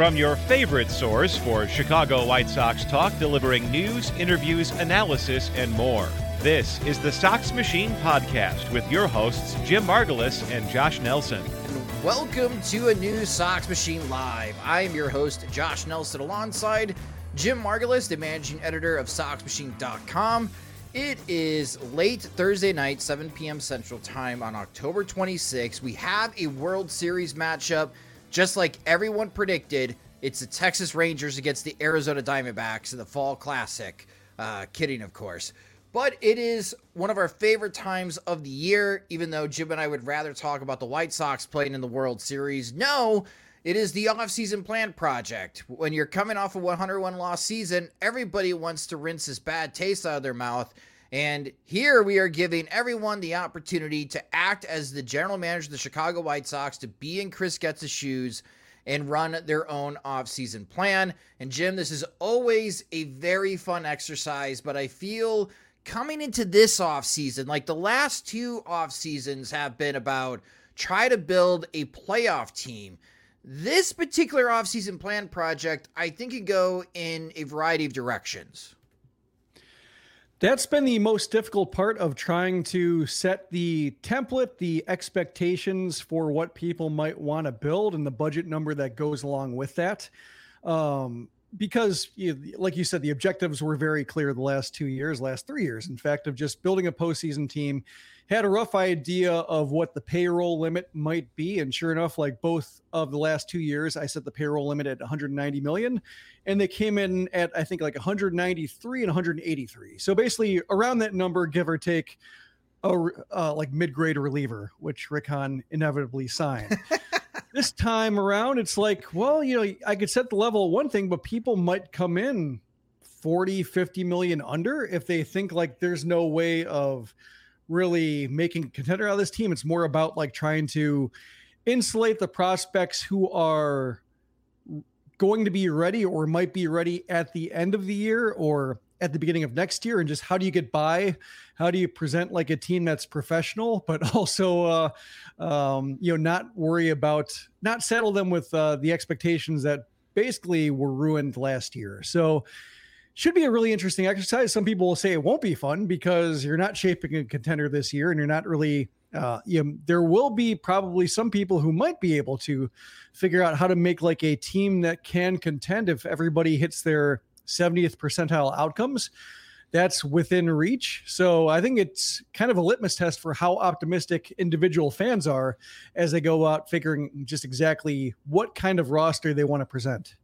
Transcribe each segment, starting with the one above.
From your favorite source for Chicago White Sox talk, delivering news, interviews, analysis, and more. This is the Sox Machine Podcast with your hosts, Jim Margalus and Josh Nelson. And welcome to a new Sox Machine Live. I am your host, Josh Nelson, alongside Jim Margalus, the managing editor of SoxMachine.com. It is late Thursday night, 7 p.m. Central Time on October 26. We have a World Series matchup just like everyone predicted, it's the Texas Rangers against the Arizona Diamondbacks in the Fall Classic. Uh, kidding, of course. But it is one of our favorite times of the year, even though Jim and I would rather talk about the White Sox playing in the World Series. No, it is the offseason plan project. When you're coming off a 101 loss season, everybody wants to rinse this bad taste out of their mouth. And here we are giving everyone the opportunity to act as the general manager of the Chicago White Sox, to be in Chris Getz's shoes and run their own offseason plan. And Jim, this is always a very fun exercise, but I feel coming into this offseason, like the last two off seasons have been about try to build a playoff team. This particular offseason plan project, I think, can go in a variety of directions. That's been the most difficult part of trying to set the template, the expectations for what people might want to build, and the budget number that goes along with that. Um, because, you, like you said, the objectives were very clear the last two years, last three years, in fact, of just building a postseason team. Had a rough idea of what the payroll limit might be and sure enough like both of the last two years i set the payroll limit at 190 million and they came in at i think like 193 and 183 so basically around that number give or take a uh, like mid-grade reliever which Rick Hahn inevitably signed this time around it's like well you know i could set the level one thing but people might come in 40 50 million under if they think like there's no way of really making a contender out of this team. It's more about like trying to insulate the prospects who are going to be ready or might be ready at the end of the year or at the beginning of next year and just how do you get by how do you present like a team that's professional but also uh, um, you know not worry about not settle them with uh, the expectations that basically were ruined last year so should be a really interesting exercise. Some people will say it won't be fun because you're not shaping a contender this year and you're not really uh, you know, there will be probably some people who might be able to figure out how to make like a team that can contend if everybody hits their 70th percentile outcomes. That's within reach. So I think it's kind of a litmus test for how optimistic individual fans are as they go out figuring just exactly what kind of roster they want to present.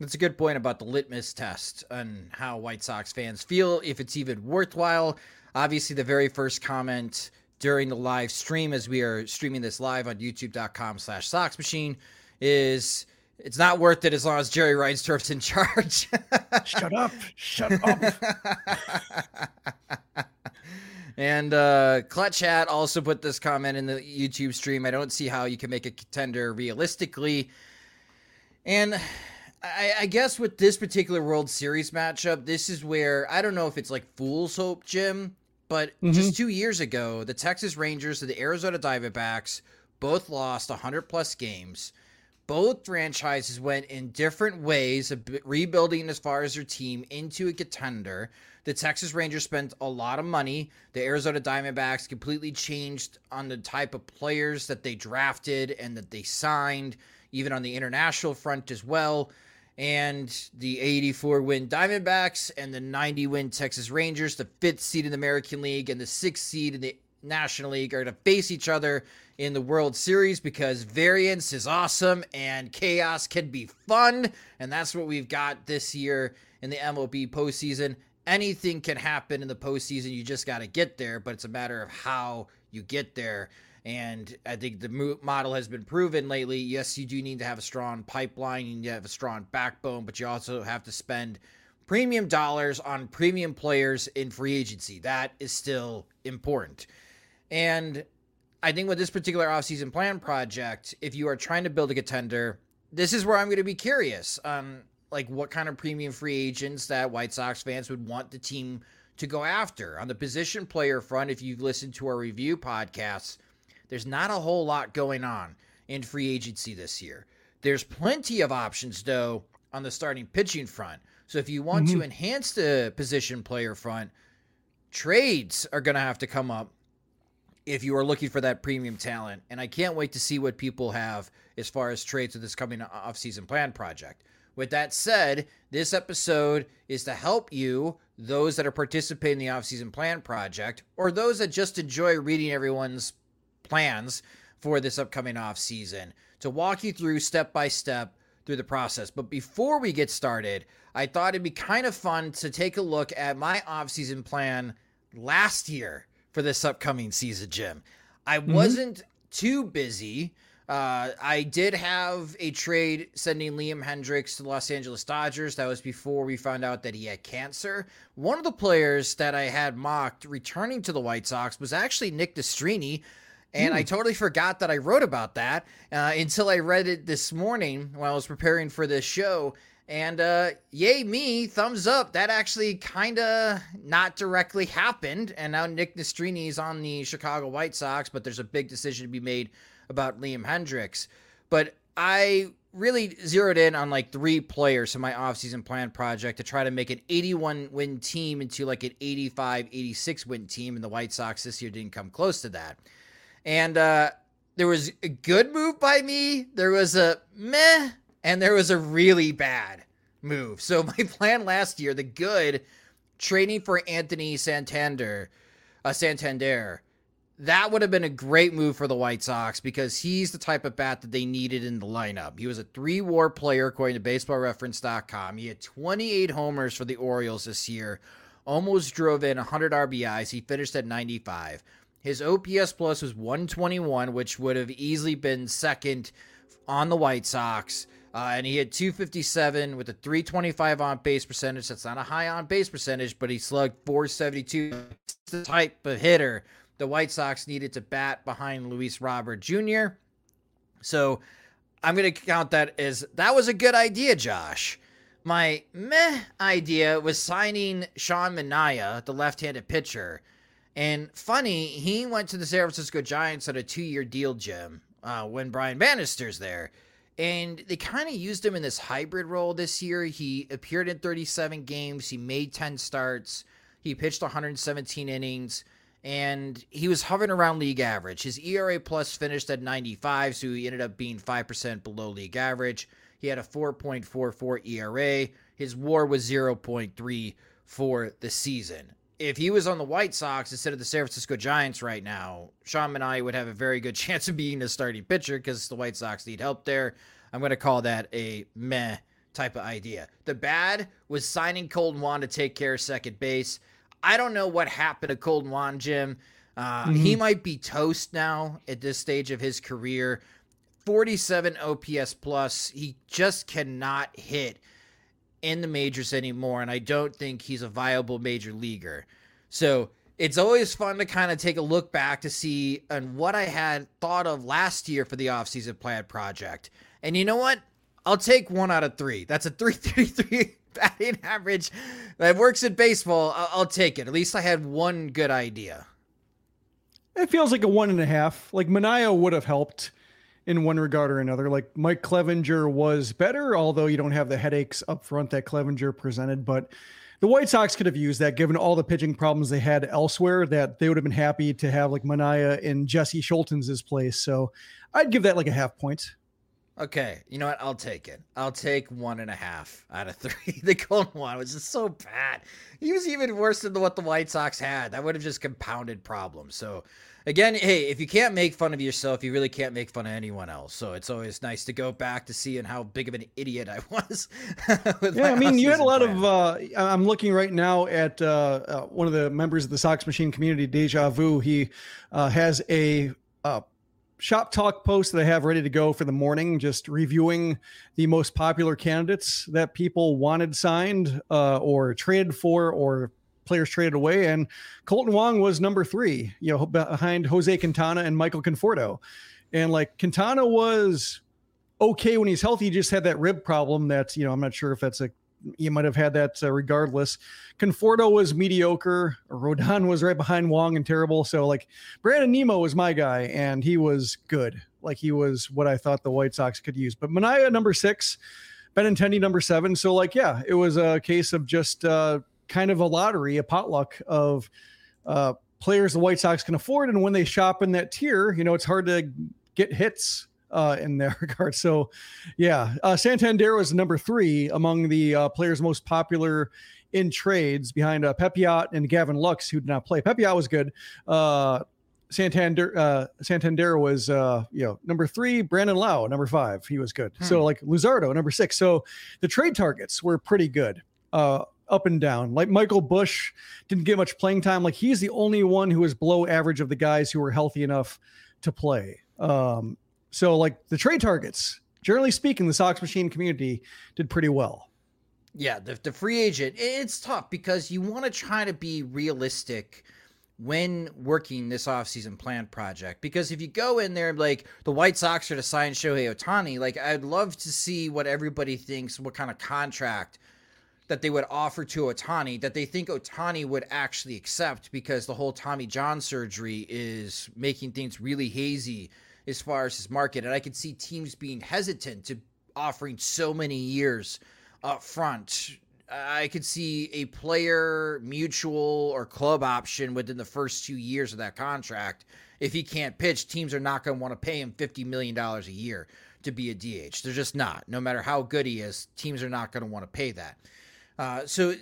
That's a good point about the litmus test and how White Sox fans feel, if it's even worthwhile. Obviously, the very first comment during the live stream, as we are streaming this live on youtube.com slash Sox Machine, is it's not worth it as long as Jerry Reinsdorf's in charge. shut up. Shut up. and uh, Clutch Hat also put this comment in the YouTube stream. I don't see how you can make a contender realistically. And I, I, guess with this particular World Series matchup, this is where I don't know if it's like fool's hope, Jim, But mm-hmm. just two years ago, the Texas Rangers and the Arizona Diamondbacks both lost 100 plus games. Both franchises went in different ways of rebuilding as far as their team into a contender. The Texas Rangers spent a lot of money. The Arizona Diamondbacks completely changed on the type of players that they drafted and that they signed, even on the international front as well and the 84 win Diamondbacks and the 90 win Texas Rangers, the fifth seed in the American League and the sixth seed in the National League, are to face each other in the World Series because variance is awesome and chaos can be fun. And that's what we've got this year in the MLB postseason. Anything can happen in the postseason. You just got to get there, but it's a matter of how you get there. And I think the model has been proven lately. Yes, you do need to have a strong pipeline, and you need to have a strong backbone, but you also have to spend premium dollars on premium players in free agency. That is still important. And I think with this particular offseason plan project, if you are trying to build a contender, this is where I'm going to be curious on like what kind of premium free agents that White Sox fans would want the team to go after. On the position player front, if you've listened to our review podcasts, there's not a whole lot going on in free agency this year. There's plenty of options, though, on the starting pitching front. So if you want mm-hmm. to enhance the position player front, trades are going to have to come up if you are looking for that premium talent. And I can't wait to see what people have as far as trades with this coming offseason plan project. With that said, this episode is to help you, those that are participating in the offseason plan project, or those that just enjoy reading everyone's plans for this upcoming off season to walk you through step by step through the process. But before we get started, I thought it'd be kind of fun to take a look at my off-season plan last year for this upcoming season, Jim. I mm-hmm. wasn't too busy. Uh, I did have a trade sending Liam Hendriks to the Los Angeles Dodgers. That was before we found out that he had cancer. One of the players that I had mocked returning to the White Sox was actually Nick Nastrini. and I hmm. totally forgot that I wrote about that uh, until I read it this morning while I was preparing for this show. And uh, yay, me, thumbs up. That actually kind of not directly happened. And now Nick Nastrini is on the Chicago White Sox, but there's a big decision to be made about Liam Hendriks. But I really zeroed in on like three players in my offseason plan project to try to make an 81 win team into like an 85, 86 win team. And the White Sox this year didn't come close to that. And uh, there was a good move by me, there was a meh, and there was a really bad move. So my plan last year, the good, trading for Anthony Santander, uh, Santander, that would have been a great move for the White Sox because he's the type of bat that they needed in the lineup. He was a three war player, according to baseballreference.com. He had 28 homers for the Orioles this year, almost drove in 100 RBIs. He finished at 95. His OPS plus was 121, which would have easily been second on the White Sox. Uh, and he had 257 with a 325 on base percentage. That's not a high on base percentage, but he slugged 472. It's the type of hitter the White Sox needed to bat behind Luis Robert Jr. So I'm going to count that as that was a good idea, Josh. My meh idea was signing Sean Manaea, the left handed pitcher. And funny, he went to the San Francisco Giants on a two year deal, Jim, uh, when Brian Bannister's there. And they kind of used him in this hybrid role this year. He appeared in 37 games, he made 10 starts, he pitched 117 innings, and he was hovering around league average. His ERA plus finished at 95, so he ended up being 5% below league average. He had a 4.44 ERA. His WAR was 0.3 for the season if he was on the White Sox instead of the San Francisco Giants right now, Sean Manaea would have a very good chance of being a starting pitcher because the White Sox need help there. I'm going to call that a meh type of idea. The bad was signing Kolten Wong to take care of second base. I don't know what happened to Kolten Wong, Jim. Uh, mm-hmm. He might be toast now at this stage of his career. 47 OPS plus. He just cannot hit in the majors anymore, and I don't think he's a viable major leaguer. So it's always fun to kind of take a look back to see and what I had thought of last year for the offseason plan project. And you know what? I'll take one out of three. That's a 333 batting average that works in baseball, I'll, I'll take it. At least I had one good idea. It feels like a one and a half. Like Manaea would have helped in one regard or another. Like Mike Clevinger was better, although you don't have the headaches up front that Clevinger presented. But the White Sox could have used that given all the pitching problems they had elsewhere, that they would have been happy to have like Manaea in Jesse Scholtens' place. So I'd give that like a half point. Okay, you know what? I'll take it. I'll take one and a half out of three. the Kolten one was just so bad. He was even worse than what the White Sox had. That would have just compounded problems. So again, hey, if you can't make fun of yourself, you really can't make fun of anyone else. So it's always nice to go back to seeing how big of an idiot I was. yeah, I mean, you had a lot plan. of. Uh, I'm looking right now at uh, uh, one of the members of the Sox Machine community, Deja Vu. He uh, has a uh, shop talk post that I have ready to go for the morning, just reviewing the most popular candidates that people wanted signed uh, or traded for or players traded away, and Kolten Wong was number three, you know, behind Jose Quintana and Michael Conforto. And like Quintana was okay when he's healthy, he just had that rib problem that, you know, I'm not sure if that's a you might have had that uh, regardless. Conforto was mediocre. Rodon was right behind Wong and terrible. So like Brandon Nimmo was my guy, and he was good. Like he was what I thought the White Sox could use. But Manaea number six, Benintendi number seven. So like yeah, it was a case of just uh, kind of a lottery, a potluck of uh, players the White Sox can afford. And when they shop in that tier, you know, it's hard to get hits uh, in that regard. So, yeah, uh, Santander was number three among the uh, players most popular in trades behind uh, Pepiot and Gavin Lux, who did not play. Pepiot was good. Uh, Santander uh, Santander was uh, you know number three. Brandon Lowe number five. He was good. Hmm. So like Luzardo number six. So the trade targets were pretty good. Uh, up and down. Like Michael Busch didn't get much playing time. Like he's the only one who is below average of the guys who were healthy enough to play. Um, so like the trade targets, generally speaking, the Sox machine community did pretty well. Yeah, the, the free agent, it's tough because you want to try to be realistic when working this offseason plan project. Because if you go in there like the White Sox are to sign Shohei Ohtani, like I'd love to see what everybody thinks, what kind of contract that they would offer to Ohtani that they think Ohtani would actually accept because the whole Tommy John surgery is making things really hazy as far as his market. And I could see teams being hesitant to offering so many years up front. I could see a player mutual or club option within the first two years of that contract. If he can't pitch, teams are not going to want to pay him $50 million a year to be a DH. They're just not. No matter how good he is, teams are not going to want to pay that. Uh, so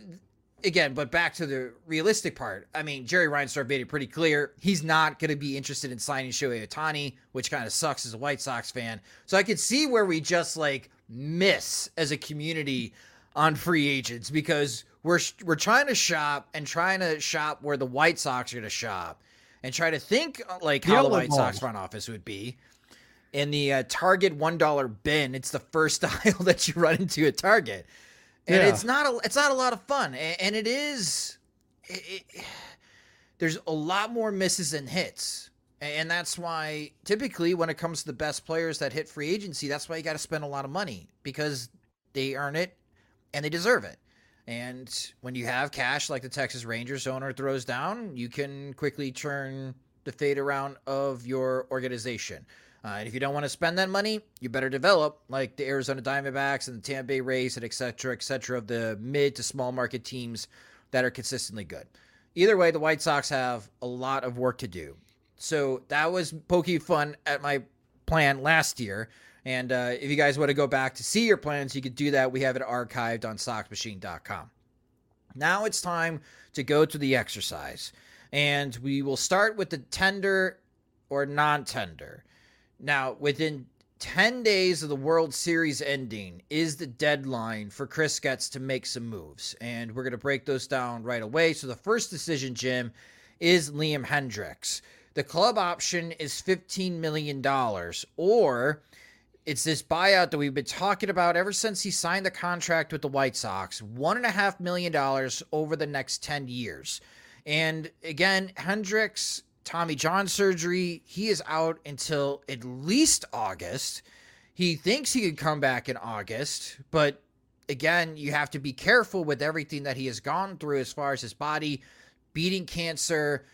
again, but back to the realistic part. I mean, Jerry Reinsdorf made it pretty clear he's not going to be interested in signing Shohei Ohtani, which kind of sucks as a White Sox fan. So I could see where we just like miss as a community on free agents because we're we're trying to shop and trying to shop where the White Sox are going to shop and try to think uh, like how the White Sox front office would be. In the uh, Target one dollar bin, it's the first aisle that you run into at Target and yeah. it's not a it's not a lot of fun, and, and it is. It, it, there's a lot more misses than hits, and that's why typically when it comes to the best players that hit free agency, that's why you got to spend a lot of money because they earn it and they deserve it. And when you have cash like the Texas Rangers owner throws down, you can quickly turn the fate around of your organization. Uh, and if you don't want to spend that money, you better develop like the Arizona Diamondbacks and the Tampa Bay Rays and et cetera, et cetera, of the mid to small market teams that are consistently good. Either way, the White Sox have a lot of work to do. So that was pokey fun at my plan last year. And uh, if you guys want to go back to see your plans, you could do that. We have it archived on soxmachine.com. Now it's time to go to the exercise. And we will start with the tender or non tender. Now, within 10 days of the World Series ending is the deadline for Chris Getz to make some moves. And we're going to break those down right away. So, the first decision, Jim, is Liam Hendriks. The club option is $15 million, or it's this buyout that we've been talking about ever since he signed the contract with the White Sox $1.5 million over the next 10 years. And again, Hendriks Tommy John surgery. He is out until at least August. He thinks he could come back in August, but again, you have to be careful with everything that he has gone through as far as his body beating cancer,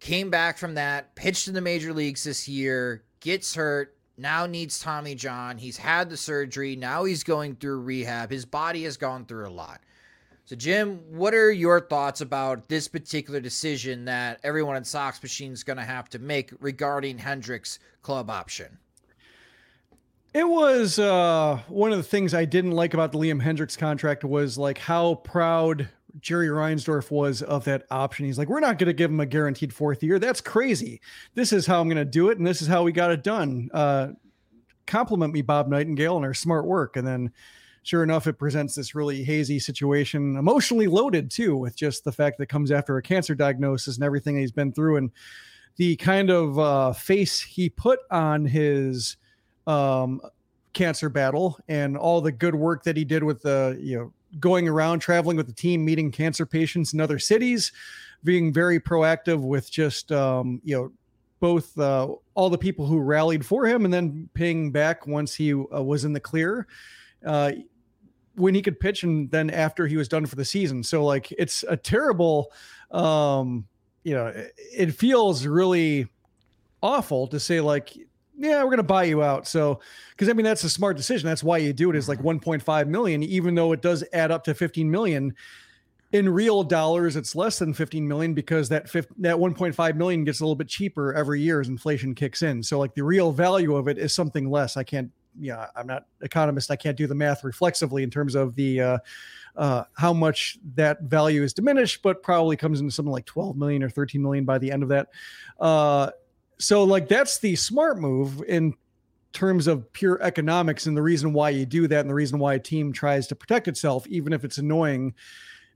came back from that, pitched in the major leagues this year, gets hurt, now needs Tommy John. He's had the surgery. Now he's going through rehab. His body has gone through a lot. So, Jim, what are your thoughts about this particular decision that everyone in Sox Machine is going to have to make regarding Hendriks' club option? It was uh, one of the things I didn't like about the Liam Hendriks contract was like how proud Jerry Reinsdorf was of that option. He's like, we're not going to give him a guaranteed fourth year. That's crazy. This is how I'm going to do it, and this is how we got it done. Uh, compliment me, Bob Nightingale, and our smart work. And then, sure enough, it presents this really hazy situation, emotionally loaded too, with just the fact that comes after a cancer diagnosis and everything he's been through, and the kind of uh, face he put on his um, cancer battle and all the good work that he did with the you know going around traveling with the team, meeting cancer patients in other cities, being very proactive with just um, you know both uh, all the people who rallied for him and then paying back once he uh, was in the clear. Uh, when he could pitch and then after he was done for the season. So like it's a terrible um you know it, feels really awful to say like yeah, we're going to buy you out. So, because I mean, that's a smart decision. That's why you do it is like mm-hmm. 1.5 million, even though it does add up to 15 million. In real dollars, it's less than 15 million because that fifth, that 1.5 million gets a little bit cheaper every year as inflation kicks in. So, like the real value of it is something less. I can't, yeah, I'm not economist. I can't do the math reflexively in terms of the uh, uh, how much that value is diminished, but probably comes into something like 12 million or 13 million by the end of that. Uh, so like that's the smart move in terms of pure economics and the reason why you do that and the reason why a team tries to protect itself even if it's annoying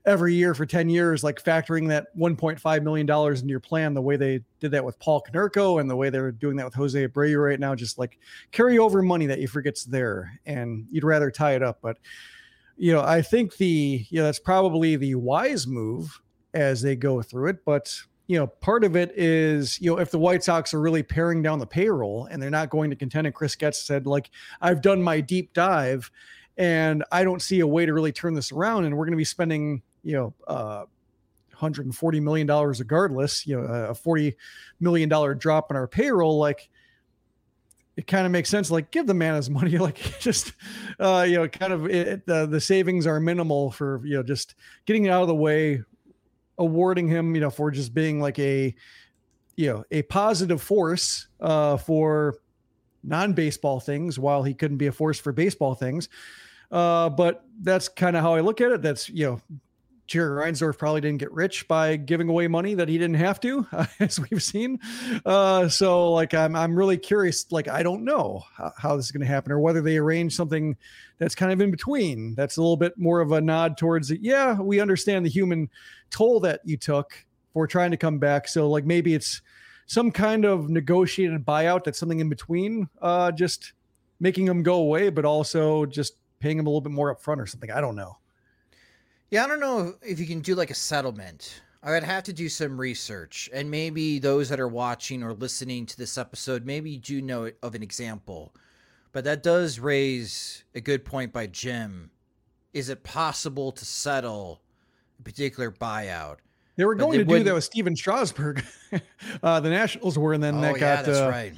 every year for 10 years like factoring that 1.5 million dollars into your plan the way they did that with Paul Konerko and the way they're doing that with Jose Abreu right now just like carry over money that you forget's there and you'd rather tie it up but you know I think the you know that's probably the wise move as they go through it but you know, part of it is, you know, if the White Sox are really paring down the payroll and they're not going to contend, and Chris Getz said, like, I've done my deep dive and I don't see a way to really turn this around. And we're going to be spending, you know, uh, 140 million dollars regardless, you know, a 40 million dollar drop in our payroll. Like, it kind of makes sense. Like, give the man his money. Like, just, uh, you know, kind of it, the the savings are minimal for you know just getting it out of the way awarding him, you know, for just being like a, you know, a positive force uh, for non-baseball things, while he couldn't be a force for baseball things. Uh, but that's kind of how I look at it. That's you know, Jerry Reinsdorf probably didn't get rich by giving away money that he didn't have to, as we've seen. Uh, so like I'm I'm really curious. Like I don't know how, how this is going to happen or whether they arrange something that's kind of in between. That's a little bit more of a nod towards it. Yeah, we understand the human toll that you took for trying to come back. So like maybe it's some kind of negotiated buyout that's something in between, uh, just making them go away, but also just paying them a little bit more upfront or something. I don't know. Yeah, I don't know if you can do like a settlement. I would have to do some research, and maybe those that are watching or listening to this episode, maybe you do know of an example. But that does raise a good point by Jim. Is it possible to settle a particular buyout? They were going they to do that with Stephen Strasburg. uh, the Nationals were, and then oh, that yeah, got uh, right.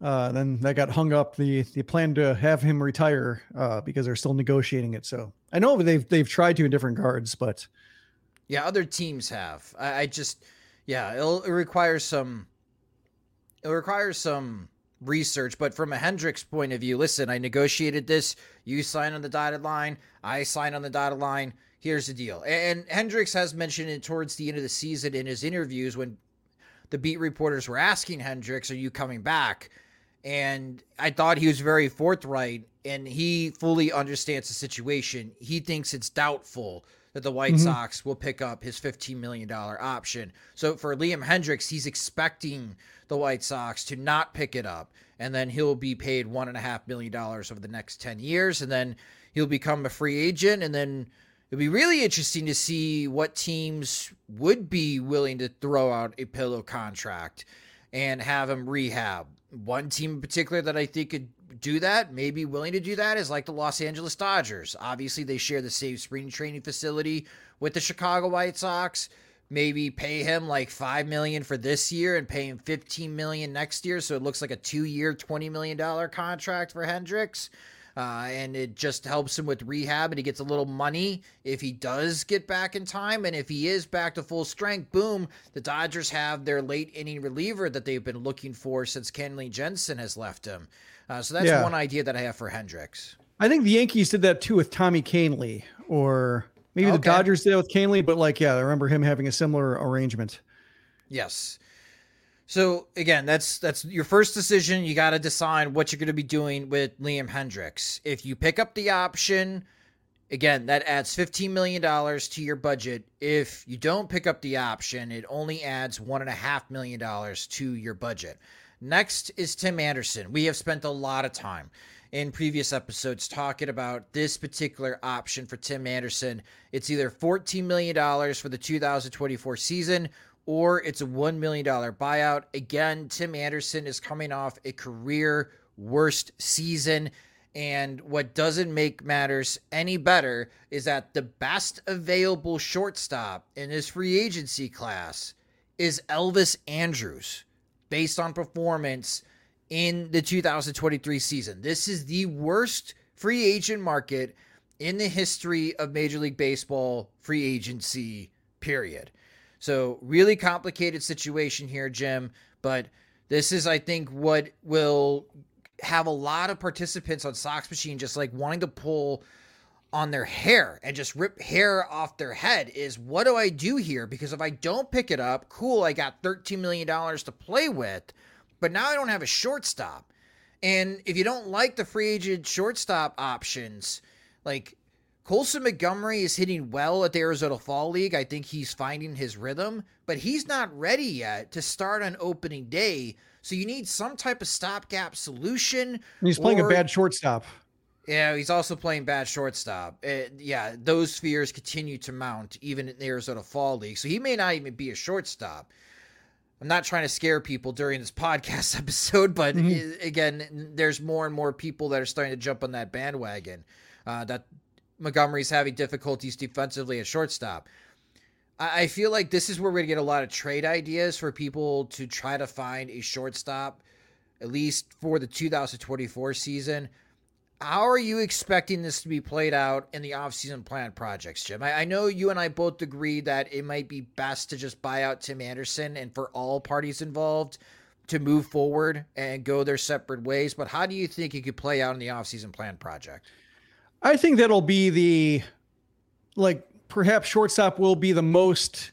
Uh, then that got hung up. The the plan to have him retire uh, because they're still negotiating it. So I know they've they've tried to in different guards, but yeah, other teams have. I, I just yeah, it requires some. It requires some research, but from a Hendriks point of view, listen, I negotiated this. You sign on the dotted line. I sign on the dotted line. Here's the deal. And, and Hendriks has mentioned it towards the end of the season in his interviews when the beat reporters were asking Hendriks, "Are you coming back?" And I thought he was very forthright and he fully understands the situation. He thinks it's doubtful that the White mm-hmm. Sox will pick up his $15 million option. So for Liam Hendriks, he's expecting the White Sox to not pick it up. And then he'll be paid $1.5 million over the next 10 years. And then he'll become a free agent. And then it'll be really interesting to see what teams would be willing to throw out a pillow contract and have him rehab one team in particular that I think could do that, maybe willing to do that, is like the Los Angeles Dodgers. Obviously, they share the same spring training facility with the Chicago White Sox. Maybe pay him like five million for this year and pay him fifteen million next year, so it looks like a two-year, twenty million dollar contract for Hendriks. Uh, and it just helps him with rehab and he gets a little money if he does get back in time. And if he is back to full strength boom the dodgers have their late inning reliever that they've been looking for since kenley jansen has left him. Uh, so that's yeah. one idea that i have for hendriks. I think the yankees did that too with tommy kahnle or maybe okay. the dodgers did it with kahnle but like yeah i remember him having a similar arrangement. Yes so again, that's that's your first decision. You got to decide what you're going to be doing with Liam Hendriks. If you pick up the option, again, that adds $15 million to your budget. If you don't pick up the option, it only adds $1.5 million to your budget. Next is Tim Anderson. We have spent a lot of time in previous episodes talking about this particular option for Tim Anderson. It's either $14 million for the 2024 season or it's a $1 million buyout. Again, Tim Anderson is coming off a career worst season. And what doesn't make matters any better is that the best available shortstop in this free agency class is Elvis Andrus based on performance in the 2023 season. This is the worst free agent market in the history of Major League Baseball free agency, period. So, really complicated situation here, Jim. But this is, I think, what will have a lot of participants on Sox Machine just like wanting to pull on their hair and just rip hair off their head is what do I do here? Because if I don't pick it up, cool, I got $13 million to play with, but now I don't have a shortstop. And if you don't like the free agent shortstop options, like Colson Montgomery is hitting well at the Arizona Fall League. I think he's finding his rhythm, but he's not ready yet to start on opening day. So you need some type of stopgap solution. He's playing or, a bad shortstop. Yeah, he's also playing bad shortstop. Uh, yeah, those fears continue to mount even in the Arizona Fall League. So he may not even be a shortstop. I'm not trying to scare people during this podcast episode, but mm-hmm. again, there's more and more people that are starting to jump on that bandwagon. Uh, that Montgomery's having difficulties defensively at shortstop. I, I feel like this is where we're going to get a lot of trade ideas for people to try to find a shortstop, at least for the 2024 season. How are you expecting this to be played out in the offseason plan projects, Jim? I, I, know you and I both agree that it might be best to just buy out Tim Anderson and for all parties involved to move forward and go their separate ways. But how do you think it could play out in the offseason plan project? I think that'll be the like perhaps shortstop will be the most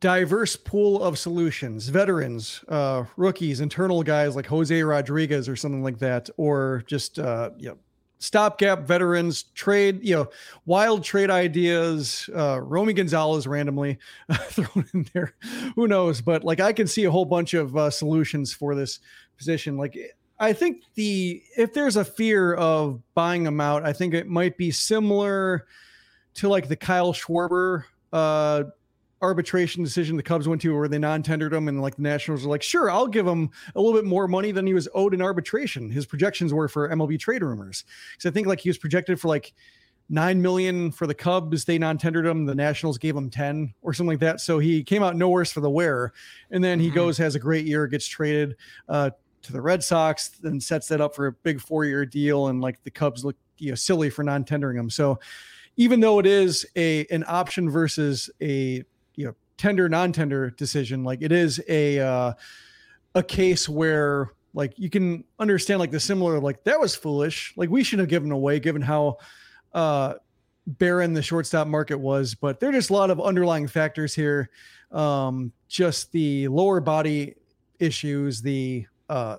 diverse pool of solutions. Veterans uh rookies internal guys like jose rodriguez or something like that or just uh you know stopgap veterans trade you know wild trade ideas uh romy gonzalez randomly thrown in there. Who knows? But like i can see a whole bunch of uh, solutions for this position. Like I think the if there's a fear of buying them out, I think it might be similar to like the Kyle Schwarber uh, arbitration decision the Cubs went to where they non-tendered him and like the Nationals were like, sure, I'll give him a little bit more money than he was owed in arbitration. His projections were for MLB trade rumors. Because I think like he was projected for like nine million for the Cubs. They non-tendered him. The Nationals gave him 10 or something like that. So he came out no worse for the wear. And then he mm-hmm. goes, has a great year, gets traded. Uh, to the Red Sox, then sets that up for a big four year deal. And like the Cubs look, you know, silly for non tendering him. So even though it is a an option versus a you know tender non tender decision, like it is a uh, a case where like you can understand like the similar like that was foolish. Like we should have given away given how uh barren the shortstop market was, but there are just a lot of underlying factors here. Um, just the lower body issues, the uh,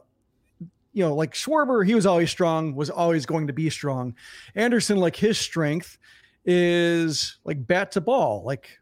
you know, like Schwarber, he was always strong, was always going to be strong. Anderson, like his strength is like bat to ball, like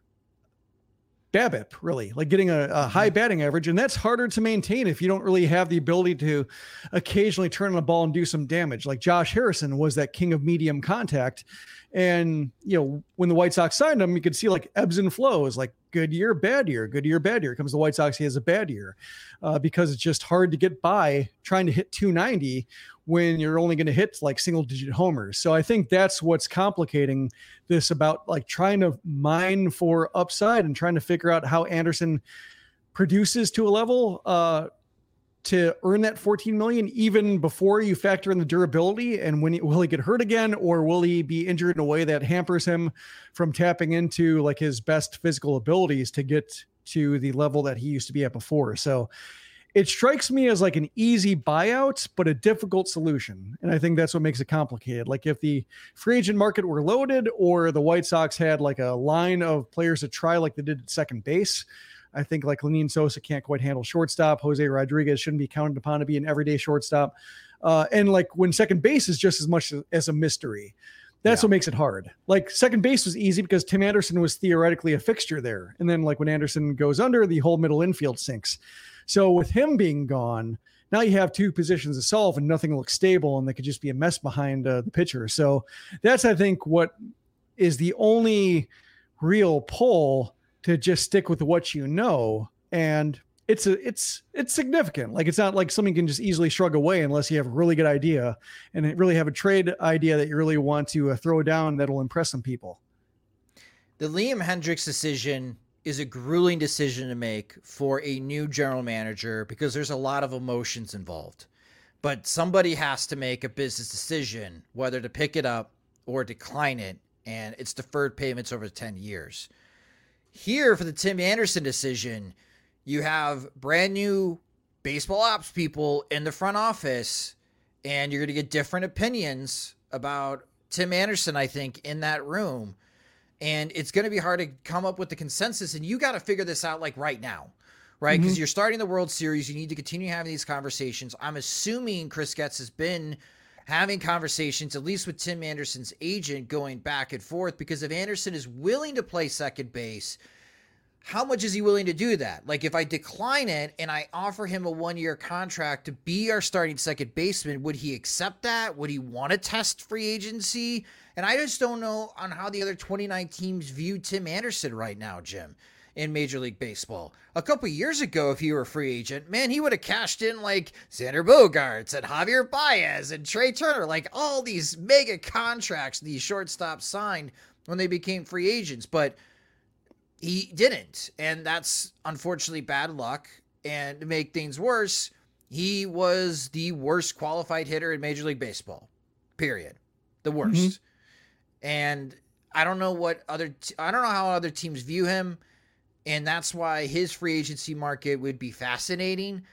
BABIP, really, like getting a, a, high mm-hmm. batting average. And that's harder to maintain if you don't really have the ability to occasionally turn on a ball and do some damage. Like Josh Harrison was that king of medium contact. And, you know, when the White Sox signed him, you could see like ebbs and flows. Like good year, bad year, good year, bad year. Comes the White Sox, he has a bad year uh, because it's just hard to get by trying to hit 290 when you're only going to hit like single digit homers. So I think that's what's complicating this about like trying to mine for upside and trying to figure out how Anderson produces to a level uh, to earn that 14 million even before you factor in the durability and when he, will he get hurt again or will he be injured in a way that hampers him from tapping into like his best physical abilities to get to the level that he used to be at before? So it strikes me as like an easy buyout but a difficult solution and i think that's what makes it complicated. Like if the free agent market were loaded or the white sox had like a line of players to try like they did at second base I think like Lenyn Sosa can't quite handle shortstop. Jose Rodriguez shouldn't be counted upon to be an everyday shortstop. Uh, and like when second base is just as much as a mystery. That's yeah. what makes it hard. Like second base was easy because Tim Anderson was theoretically a fixture there. And then like when Anderson goes under, the whole middle infield sinks. So with him being gone, now you have two positions to solve and nothing looks stable and they could just be a mess behind uh, the pitcher. So that's I think what is the only real pull to just stick with what you know and it's a it's it's significant. Like it's not like something you can just easily shrug away unless you have a really good idea and really have a trade idea that you really want to uh, throw down that'll impress some people. The liam hendriks decision is a grueling decision to make for a new general manager because there's a lot of emotions involved. But somebody has to make a business decision whether to pick it up or decline it and it's deferred payments over 10 years here for the Tim Anderson decision, you have brand new baseball ops people in the front office, and you're going to get different opinions about Tim Anderson, I think, in that room. And it's going to be hard to come up with the consensus, and you got to figure this out like right now, right? Because mm-hmm. you're starting the World Series, you need to continue having these conversations. I'm assuming Chris Getz has been having conversations, at least with Tim Anderson's agent, going back and forth. Because if Anderson is willing to play second base, how much is he willing to do that? Like, if I decline it and I offer him a one year contract to be our starting second baseman, would he accept that? Would he want to test free agency? And I just don't know on how the other 29 teams view Tim Anderson right now, Jim in Major League Baseball. A couple years ago, if he were a free agent, man, he would have cashed in like Xander Bogaerts and Javier Baez and Trea Turner, like all these mega contracts these shortstops signed when they became free agents. But he didn't. And that's unfortunately bad luck. And to make things worse, he was the worst qualified hitter in Major League Baseball, period. The worst. Mm-hmm. And I don't know what other, t- I don't know how other teams view him. And that's why his free agency market would be fascinating.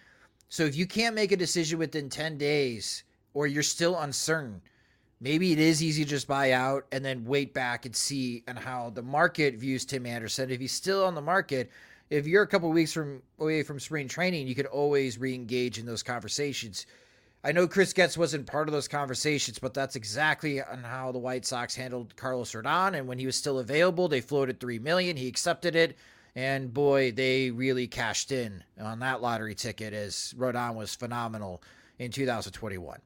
So if you can't make a decision within 10 days or you're still uncertain, maybe it is easy to just buy out and then wait back and see and how the market views Tim Anderson. If he's still on the market, if you're a couple weeks from away from spring training, you could always re-engage in those conversations. I know Chris Getz wasn't part of those conversations, but that's exactly on how the White Sox handled Carlos Rodon. And when he was still available, they floated three million. He accepted it. And boy, they really cashed in on that lottery ticket as Rodon was phenomenal in 2021.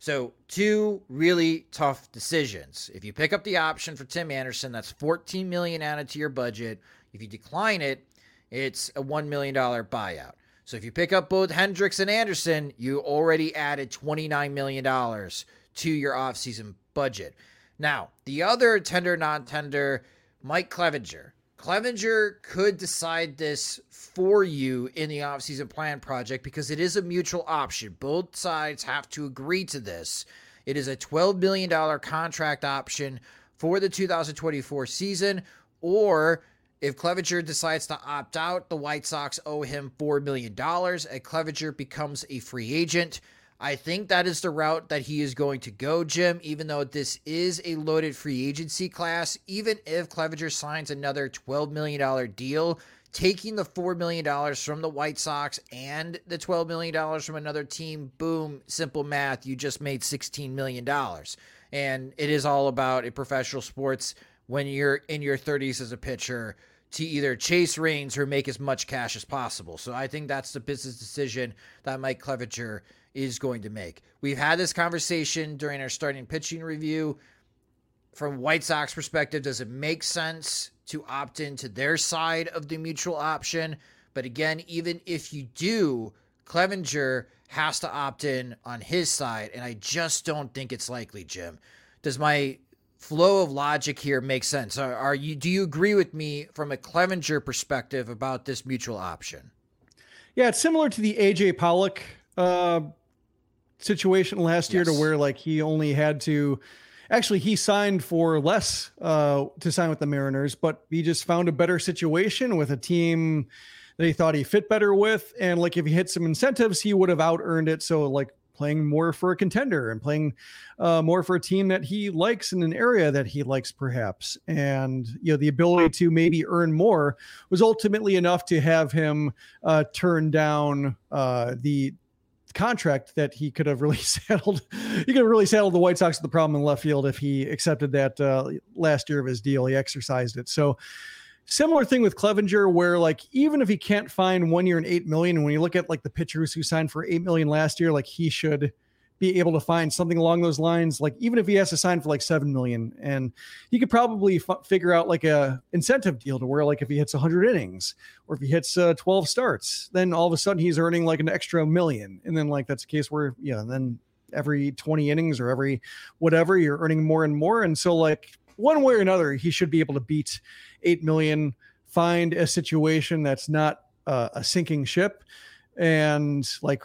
So, two really tough decisions. If you pick up the option for Tim Anderson, that's 14 million added to your budget. If you decline it, it's a $1 million buyout. So if you pick up both Hendriks and Anderson, you already added $29 million to your offseason budget. Now, the other tender non tender, Mike Clevinger. Clevinger could decide this for you in the offseason plan project because it is a mutual option. Both sides have to agree to this. It is a $12 million contract option for the 2024 season, or if Clevinger decides to opt out, the White Sox owe him $4 million, and Clevinger becomes a free agent. I think that is the route that he is going to go, Jim, even though this is a loaded free agency class. Even if Clevinger signs another $12 million deal, taking the $4 million from the White Sox and the $12 million from another team, boom, simple math, you just made $16 million. And it is all about in professional sports when you're in your 30s as a pitcher to either chase rings or make as much cash as possible. So I think that's the business decision that Mike Clevinger is going to make. We've had this conversation during our starting pitching review. from White Sox perspective, does it make sense to opt into their side of the mutual option? But again, even if you do, Clevinger has to opt in on his side, and I just don't think it's likely, Jim. Does my flow of logic here makes sense? Are, are you do you agree with me from a Clevinger perspective about this mutual option? Yeah, it's similar to the AJ Pollock uh, situation last year, to where like he only had to. Actually, he signed for less uh, to sign with the Mariners, but he just found a better situation with a team that he thought he fit better with. And like if he hit some incentives, he would have out earned it. So like playing more for a contender and playing uh, more for a team that he likes in an area that he likes perhaps and you know the ability to maybe earn more was ultimately enough to have him uh, turn down uh, the contract that he could have really settled. He could have really settled the White Sox with the problem in left field if he accepted that uh, last year of his deal. He exercised it. So Similar thing with Clevinger, where like even if he can't find one year and eight million, when you look at like the pitchers who signed for eight million last year, like he should be able to find something along those lines. Like even if he has to sign for like seven million, and he could probably f- figure out like a incentive deal to where like if he hits 100 innings or if he hits uh, 12 starts, then all of a sudden he's earning like an extra million, and then like that's a case where yeah, then every 20 innings or every whatever you're earning more and more, and so like one way or another, he should be able to beat eight million, find a situation that's not uh, a sinking ship, and like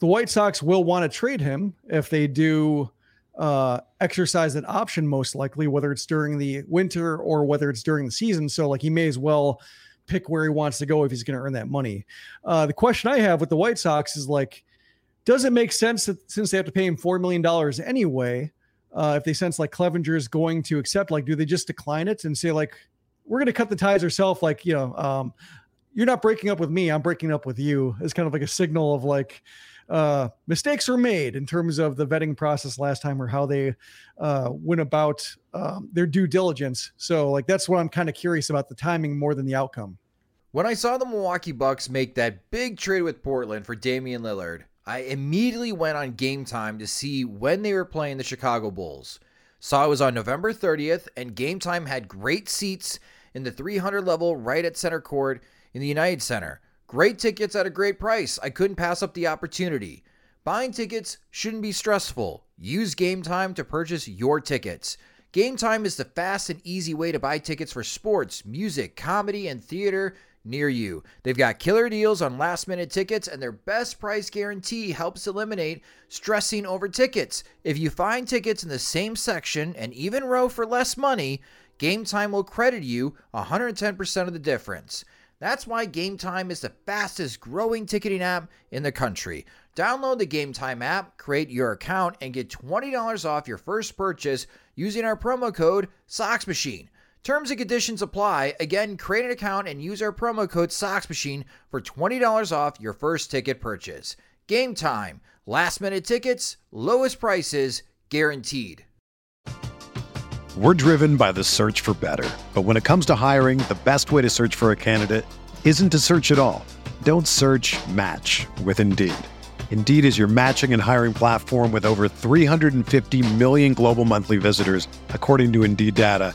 the White Sox will want to trade him if they do uh, exercise that option, most likely, whether it's during the winter or whether it's during the season. So like he may as well pick where he wants to go if he's going to earn that money. Uh, the question I have with the White Sox is like, does it make sense that since they have to pay him $4 million anyway, uh, if they sense like Clevinger is going to accept, like, do they just decline it and say, like, we're going to cut the ties ourselves? Like, you know, um, you're not breaking up with me, I'm breaking up with you. It's kind of like a signal of like, uh, mistakes were made in terms of the vetting process last time or how they uh, went about um, their due diligence. So, like, that's what I'm kind of curious about the timing more than the outcome. When I saw the Milwaukee Bucks make that big trade with Portland for Damian Lillard, I immediately went on game time to see when they were playing the Chicago Bulls. Saw it was on November 30th, and game time had great seats in the 300 level right at center court in the United Center. Great tickets at a great price. I couldn't pass up the opportunity. Buying tickets shouldn't be stressful. Use Game Time to purchase your tickets. Game Time is the fast and easy way to buy tickets for sports, music, comedy, and theater near you. They've got killer deals on last minute tickets, and their best price guarantee helps eliminate stressing over tickets. If you find tickets in the same section and even row for less money, Game Time will credit you 110% of the difference. That's why Game Time is the fastest growing ticketing app in the country. Download the Game Time app, create your account, and get $20 off your first purchase using our promo code SOXMachine. Terms and conditions apply. Again, create an account and use our promo code SOXMachine for $20 off your first ticket purchase. Game time. Last minute tickets, lowest prices, guaranteed. We're driven by the search for better. But when it comes to hiring, the best way to search for a candidate isn't to search at all. Don't search match with Indeed. Indeed is your matching and hiring platform with over 350 million global monthly visitors, according to Indeed data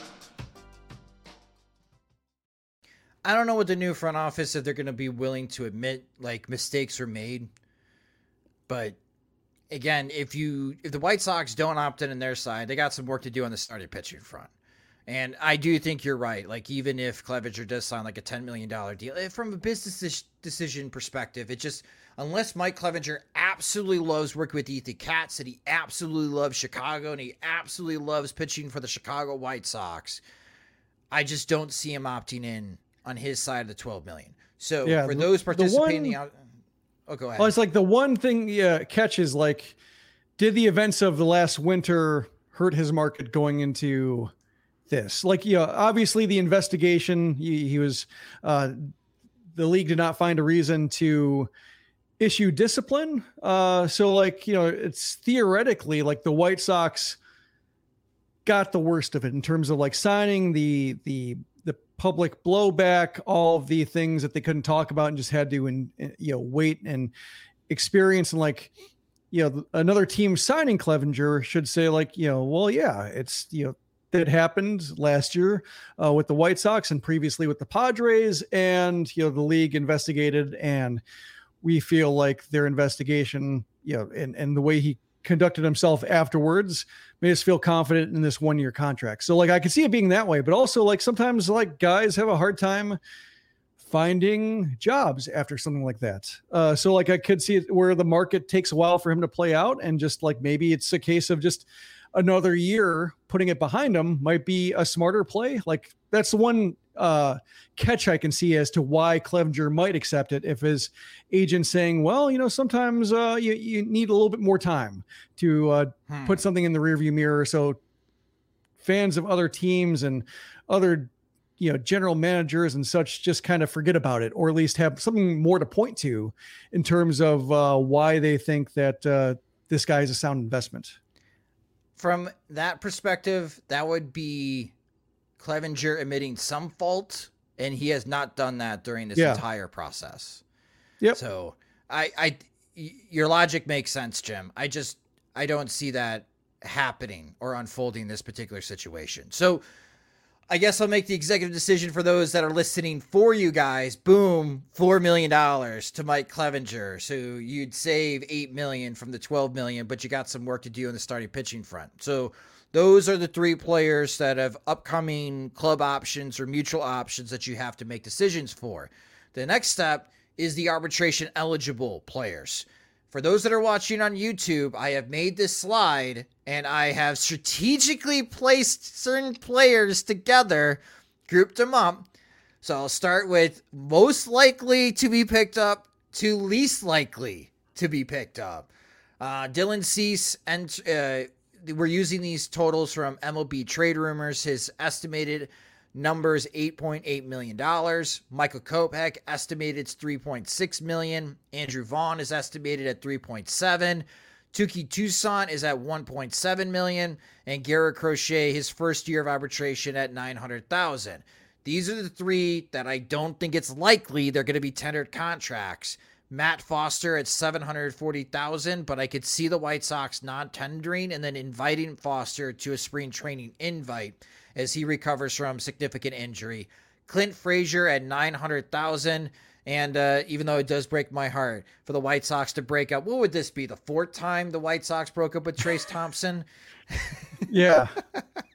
I don't know what the new front office if they're going to be willing to admit like mistakes were made. But again, if you if the White Sox don't opt in on their side, they got some work to do on the starting pitching front. And I do think you're right. Like even if Clevinger does sign like a $10 million deal, eh, from a business decision perspective, it just unless Mike Clevinger absolutely loves working with Ethan Katz and he absolutely loves Chicago and he absolutely loves pitching for the Chicago White Sox, I just don't see him opting in on his side of the 12 million. So yeah, for those participating one, out, oh, go ahead. Well, it's like the one thing yeah, catch is like, did the events of the last winter hurt his market going into this? Like, you know, obviously the investigation, he, he was, uh, the league did not find a reason to issue discipline. Uh, so, like, you know, it's theoretically like the White Sox got the worst of it in terms of like signing the the the public blowback, all of the things that they couldn't talk about and just had to and you know wait and experience and like you know another team signing Clevinger should say like you know well yeah it's you know that happened last year uh, with the White Sox and previously with the Padres and you know the league investigated and we feel like their investigation you know and and the way he conducted himself afterwards made us feel confident in this one year contract. So like I could see it being that way, but also like sometimes like guys have a hard time finding jobs after something like that. Uh, so like I could see it where the market takes a while for him to play out, and just like maybe it's a case of just another year putting it behind him might be a smarter play. Like that's the one uh, catch I can see as to why Clevinger might accept it if his agent saying, well, you know, sometimes uh, you, you need a little bit more time to uh, hmm. put something in the rearview mirror. So fans of other teams and other you know general managers and such just kind of forget about it or at least have something more to point to in terms of uh, why they think that uh, this guy is a sound investment from that perspective that would be Clevinger admitting some fault, and he has not done that during this yeah. entire process. Yep. So I, I, your logic makes sense, Jim. I just I don't see that happening or unfolding this particular situation. So I guess I'll make the executive decision for those that are listening for you guys. Boom, four million dollars to Mike Clevinger. So you'd save eight million from the twelve million, but you got some work to do on the starting pitching front. So those are the three players that have upcoming club options or mutual options that you have to make decisions for. The next step is the arbitration eligible players. For those that are watching on YouTube, I have made this slide and I have strategically placed certain players together, grouped them up. So I'll start with most likely to be picked up to least likely to be picked up. Uh, Dylan Cease and uh, we're using these totals from MLB trade rumors. His estimated numbers $8.8 million. Michael Kopech estimated it's 3.6 million. Andrew Vaughn is estimated at 3.7. Touki Toussaint is at 1.7 million, and Garrett Crochet, his first year of arbitration at 900,000. These are the three that I don't think it's likely they're going to be tendered contracts. Matt Foster at 740,000, but I could see the White Sox non-tendering and then inviting Foster to a spring training invite as he recovers from significant injury. Clint Frazier at 900,000 and uh, even though it does break my heart for the White Sox to break up, what would this be? The fourth time the White Sox broke up with Trayce Thompson? yeah.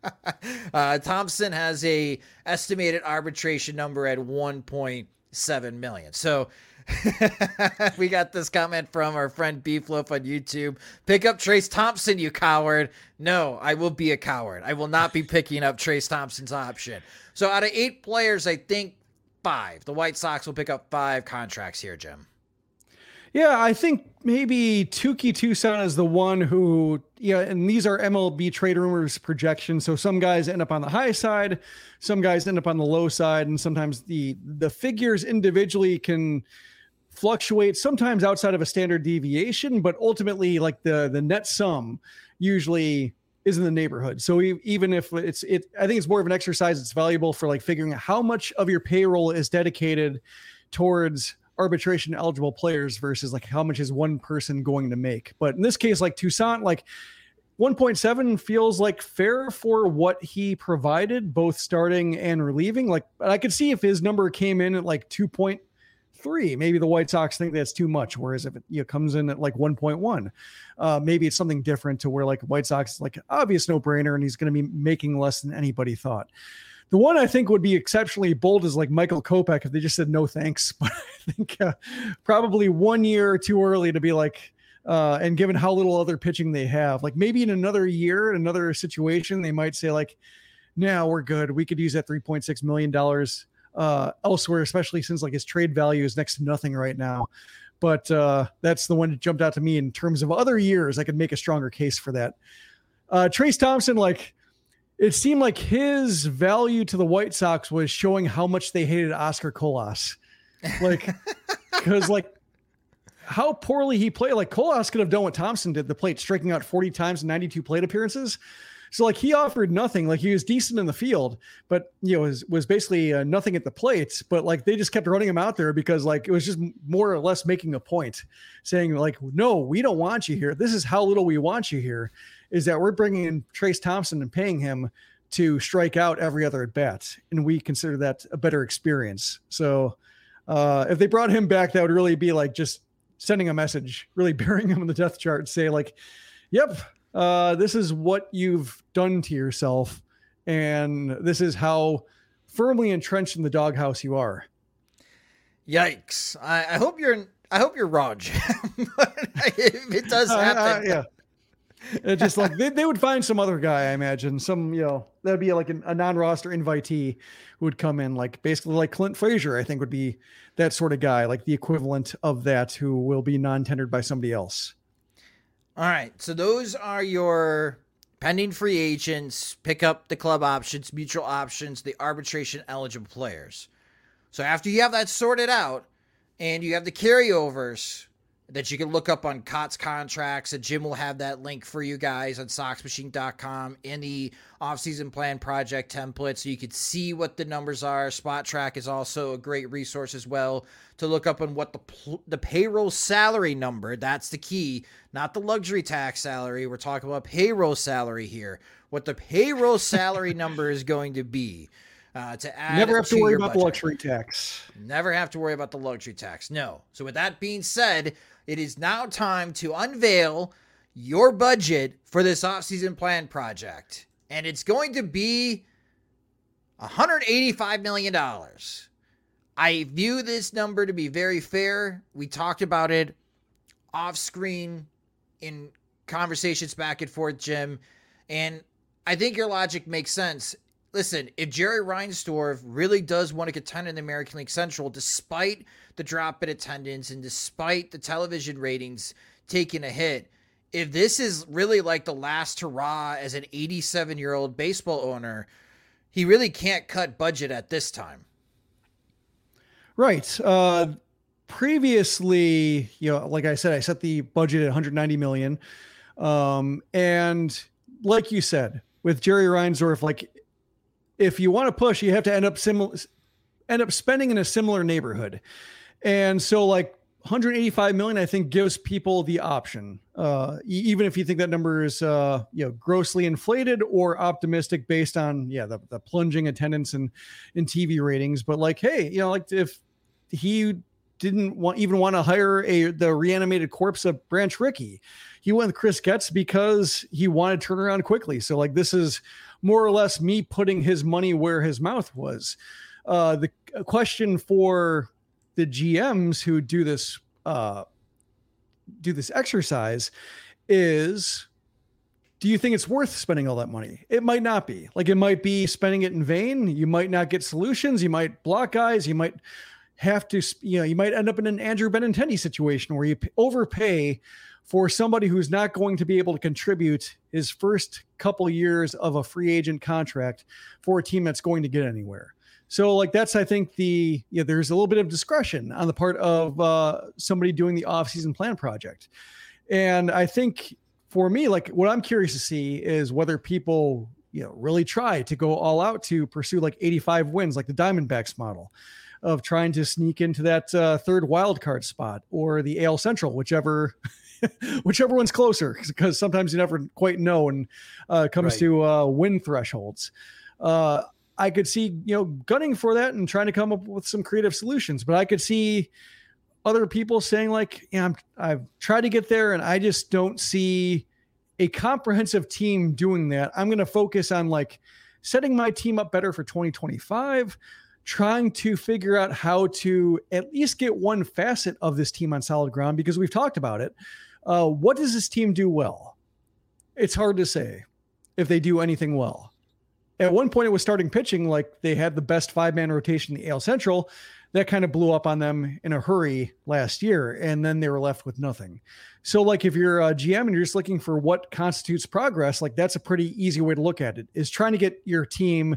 uh, Thompson has a estimated arbitration number at 1.7 million. So we got this comment from our friend Beefloaf on YouTube. Pick up Trayce Thompson, you coward. No, I will be a coward. I will not be picking up Trayce Thompson's option. So out of eight players, I think five. The White Sox will pick up five contracts here, Jim. Yeah, I think maybe Touki Toussaint is the one who, yeah, and these are MLB trade rumors projections. So some guys end up on the high side, some guys end up on the low side, and sometimes the the figures individually can fluctuate sometimes outside of a standard deviation, but ultimately like the the net sum usually is in the neighborhood. So even if it's it, I think it's more of an exercise. It's valuable for like figuring out how much of your payroll is dedicated towards arbitration eligible players versus like how much is one person going to make. But in this case, like Toussaint, like 1.7 feels like fair for what he provided, both starting and relieving. Like I could see if his number came in at like 2. Three. Maybe the White Sox think that's too much. Whereas if it you know, comes in at like 1.1, uh, maybe it's something different to where like White Sox is like obvious no brainer and he's going to be making less than anybody thought. The one I think would be exceptionally bold is like Michael Kopech if they just said no thanks. But I think uh, probably one year too early to be like, uh, and given how little other pitching they have, like maybe in another year, in another situation, they might say like, "Now we're good. We could use that 3.6 million dollars uh, elsewhere, especially since like his trade value is next to nothing right now." But uh, that's the one that jumped out to me in terms of other years. I could make a stronger case for that. Uh, Trayce Thompson, like it seemed like his value to the White Sox was showing how much they hated Oscar Colas. Like, because like how poorly he played. Like Colas could have done what Thompson did, the plate striking out 40 times in 92 plate appearances. So like he offered nothing. Like he was decent in the field, but you know was was basically uh, nothing at the plate. But like they just kept running him out there because like it was just more or less making a point, saying like, no, we don't want you here. This is how little we want you here is that we're bringing in Trayce Thompson and paying him to strike out every other at bat, and we consider that a better experience. So, uh, if they brought him back, that would really be like just sending a message, really burying him in the death chart, say like, "Yep, uh, this is what you've done to yourself, and this is how firmly entrenched in the doghouse you are." Yikes! I, I hope you're. I hope you're wrong, if it does happen, uh, uh, yeah. It's just like they, they would find some other guy, I imagine. Some, you know, that'd be like an, a non-roster invitee who would come in, like basically like Clint Frazier, I think would be that sort of guy, like the equivalent of that who will be non-tendered by somebody else. All right. So those are your pending free agents, pick up the club options, mutual options, the arbitration eligible players. So after you have that sorted out and you have the carryovers, that you can look up on COTS contracts. And Jim will have that link for you guys on soxmachine.com in the offseason plan project template so you can see what the numbers are. Spotrac is also a great resource as well to look up on what the the payroll salary number, that's the key, not the luxury tax salary. We're talking about payroll salary here. What the payroll salary number is going to be. Uh, to add never have to, to worry about budget. the luxury tax. Never have to worry about the luxury tax. No. So with that being said, it is now time to unveil your budget for this offseason plan project. And it's going to be $185 million. I view this number to be very fair. We talked about it off screen in conversations back and forth, Jim. And I think your logic makes sense. Listen, if Jerry Reinsdorf really does want to contend in the American League Central, despite the drop in attendance and despite the television ratings taking a hit, if this is really like the last hurrah as an 87 year old baseball owner, he really can't cut budget at this time. Right. Uh, previously, you know, like I said, I set the budget at 190 million. Um, and like you said, with Jerry Reinsdorf, like if you want to push, you have to end up similar, end up spending in a similar neighborhood. And so like 185 million, I think gives people the option, uh, even if you think that number is, uh, you know, grossly inflated or optimistic based on, yeah, the, the plunging attendance and in TV ratings. But like, hey, you know, like if he didn't want even want to hire a the reanimated corpse of Branch Rickey, he went with Chris Getz because he wanted to turn around quickly. So like, this is more or less me putting his money where his mouth was. Uh, the question for the GMs who do this uh, do this exercise is do you think it's worth spending all that money? It might not be. Like it might be spending it in vain. You might not get solutions. You might block guys. You might have to, you know, you might end up in an Andrew Benintendi situation where you overpay for somebody who's not going to be able to contribute his first couple years of a free agent contract for a team that's going to get anywhere. So like that's I think the yeah there's a little bit of discretion on the part of uh, somebody doing the off-season plan project, and I think for me like what I'm curious to see is whether people you know really try to go all out to pursue like 85 wins like the Diamondbacks model of trying to sneak into that uh, third wild card spot or the AL Central, whichever whichever one's closer, because sometimes you never quite know when uh, it comes right. to uh, win thresholds. Uh, I could see, you know, gunning for that and trying to come up with some creative solutions. But I could see other people saying, like, yeah, I'm, I've tried to get there and I just don't see a comprehensive team doing that. I'm going to focus on like setting my team up better for 2025, trying to figure out how to at least get one facet of this team on solid ground because we've talked about it. Uh, what does this team do well? It's hard to say if they do anything well. At one point, it was starting pitching like they had the best five man rotation in the AL Central. That kind of blew up on them in a hurry last year, and then they were left with nothing. So, like, if you're a GM and you're just looking for what constitutes progress, like that's a pretty easy way to look at it. Is trying to get your team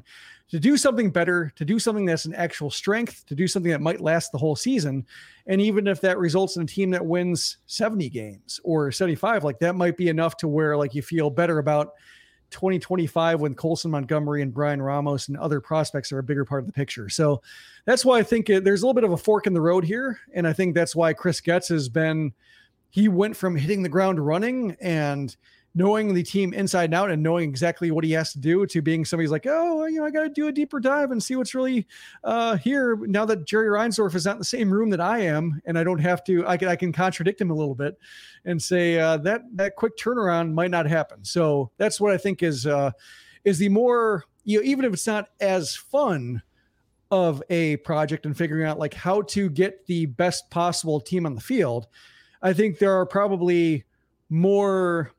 to do something better, to do something that's an actual strength, to do something that might last the whole season. And even if that results in a team that wins 70 games or 75, like that might be enough to where like you feel better about 2025 when Colson Montgomery and Bryan Ramos and other prospects are a bigger part of the picture. So that's why I think there's a little bit of a fork in the road here. And I think that's why Chris Getz has been, he went from hitting the ground running and knowing the team inside and out and knowing exactly what he has to do to being somebody's like, oh, you know, I got to do a deeper dive and see what's really uh, here now that Jerry Reinsdorf is not in the same room that I am, and I don't have to, I can, I can contradict him a little bit and say uh, that that quick turnaround might not happen. So that's what I think is uh, is the more you know, even if it's not as fun of a project and figuring out like how to get the best possible team on the field. I think there are probably more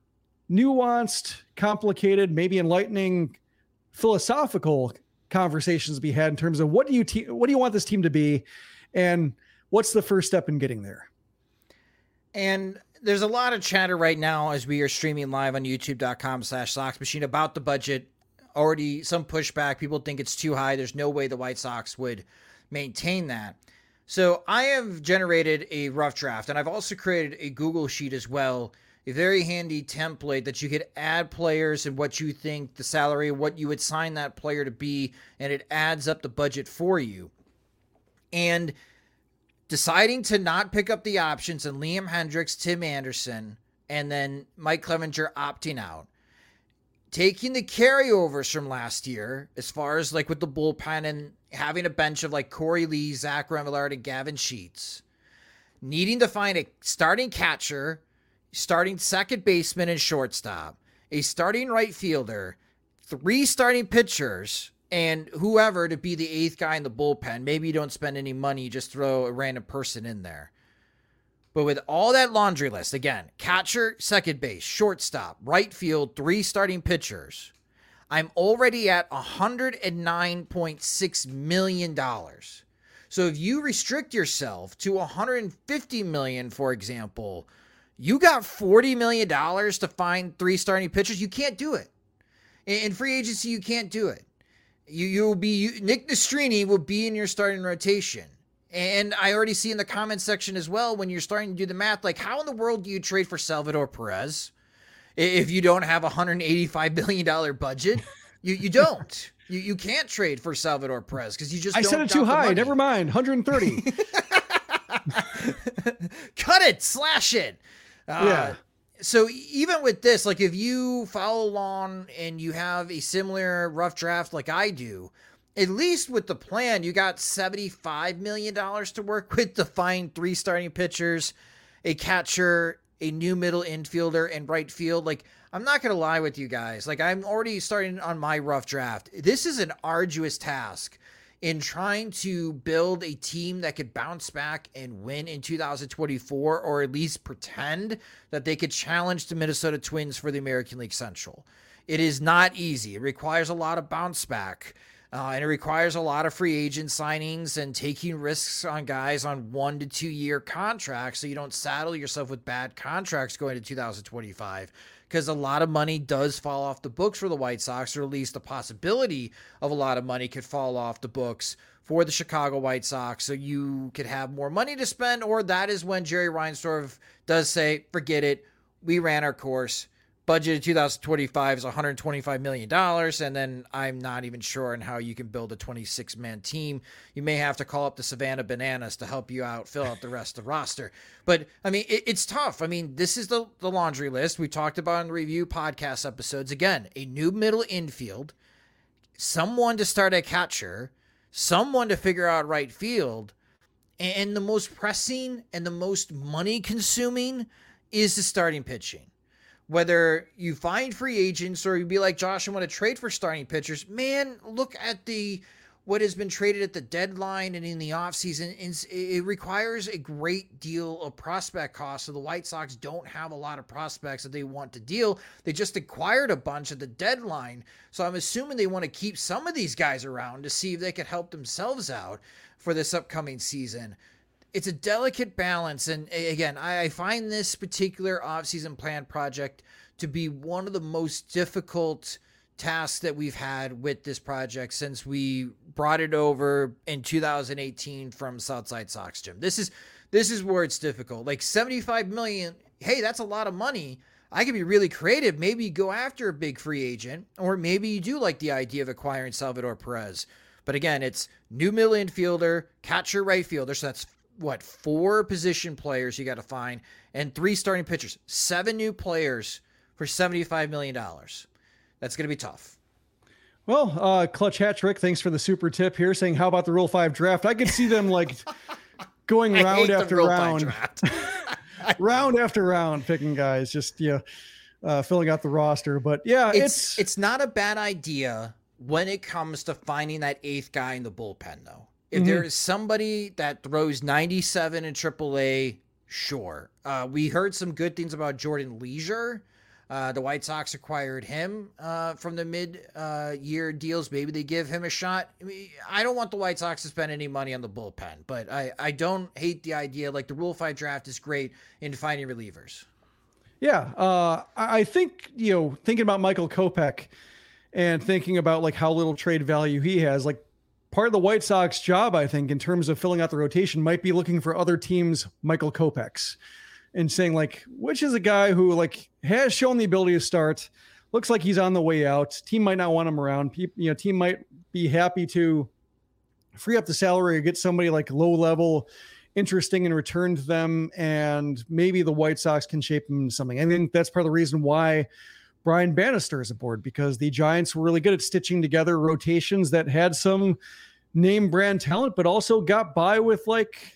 nuanced, complicated, maybe enlightening philosophical conversations to be had in terms of what do you te- what do you want this team to be? And what's the first step in getting there. And there's a lot of chatter right now as we are streaming live on youtube.com slash sox machine about the budget. Already some pushback. People think it's too high. There's no way the white sox would maintain that. So i have generated a rough draft and i've also created a google sheet as well very handy template that you could add players and what you think the salary, what you would sign that player to be, and it adds up the budget for you. And deciding to not pick up the options and Liam Hendriks, Tim Anderson, and then Mike Clevinger opting out. Taking the carryovers from last year, as far as like with the bullpen and having a bench of like Corey Lee, Zach Remillard, and Gavin Sheets. Needing to find a starting catcher starting second baseman and shortstop, a starting right fielder, three starting pitchers, and whoever to be the eighth guy in the bullpen. Maybe you don't spend any money, you just throw a random person in there. But with all that laundry list, again, catcher, second base, shortstop, right field, three starting pitchers, I'm already at $109.6 million. So if you restrict yourself to 150 million, for example, you got $40 million to find three starting pitchers. You can't do it. In free agency, you can't do it. You you'll be you, Nick Nastrini will be in your starting rotation. And I already see in the comment section as well when you're starting to do the math, like how in the world do you trade for Salvador Perez if you don't have a $185 billion budget? You you don't. You you can't trade for Salvador Perez because you just I said it too high. Never mind. 130. Cut it, slash it. Uh, yeah. So even with this, like if you follow along and you have a similar rough draft like I do, at least with the plan, you got $75 million to work with to find three starting pitchers, a catcher, a new middle infielder, and right field. Like, I'm not going to lie with you guys. Like, I'm already starting on my rough draft. This is an arduous task in trying to build a team that could bounce back and win in 2024, or at least pretend that they could challenge the Minnesota Twins for the American League Central. It is not easy. It requires a lot of bounce back. Uh, and it requires a lot of free agent signings and taking risks on guys on one to two year contracts so you don't saddle yourself with bad contracts going to 2025 because a lot of money does fall off the books for the White Sox, or at least the possibility of a lot of money could fall off the books for the Chicago White Sox. So you could have more money to spend, or that is when Jerry Reinsdorf does say, forget it. We ran our course budget of 2025 is 125 million dollars and then i'm not even sure on how you can build a 26 man team. You may have to call up the savannah bananas to help you out fill out the rest of the roster. But i mean it, it's tough. I mean this is the, the laundry list. We talked about in review podcast episodes. Again a new middle infield someone to start at catcher, someone to figure out right field, and the most pressing and the most money consuming is the starting pitching. Whether you find free agents or you be like Josh and want to trade for starting pitchers, man, look at the what has been traded at the deadline and in the offseason. It requires a great deal of prospect cost. So the White Sox don't have a lot of prospects that they want to deal. They just acquired a bunch at the deadline. So I'm assuming they want to keep some of these guys around to see if they could help themselves out for this upcoming season. It's a delicate balance. And again, I find this particular offseason plan project to be one of the most difficult tasks that we've had with this project since we brought it over in 2018 from Southside Sox Jim. This is this is where it's difficult. Like 75 million, hey, that's a lot of money. I could be really creative. Maybe you go after a big free agent, or maybe you do like the idea of acquiring Salvador Perez. But again, it's new middle infielder, catcher, right fielder. So that's what four position players you got to find, and three starting pitchers. Seven new players for $75 million. That's going to be tough. Well, uh, Clutch Hat Trick, thanks for the super tip here saying, How about the Rule 5 draft? I could see them like going round after round, round after round, picking guys, just, yeah, uh, filling out the roster. But yeah, it's, it's, it's not a bad idea when it comes to finding that eighth guy in the bullpen, though. If mm-hmm. there is somebody that throws 97 in AAA, sure. Uh, we heard some good things about Jordan Leasure. Uh, the White Sox acquired him uh, from the mid uh, year deals. Maybe they give him a shot. I, mean, I, don't want the White Sox to spend any money on the bullpen, but I, I don't hate the idea. Like the Rule 5 draft is great in finding relievers. Yeah. Uh, I think, you know, thinking about Michael Kopech and thinking about like how little trade value he has, like part of the White Sox job, I think, in terms of filling out the rotation, might be looking for other teams' Michael Kopechs and saying like which is a guy who like has shown the ability to start. Looks like he's on the way out. Team might not want him around. You know team might be happy to free up the salary or get somebody like low level interesting in return to them and maybe the white sox can shape them into something. I think that's part of the reason why brian bannister is aboard because the giants were really good at stitching together rotations that had some name brand talent but also got by with like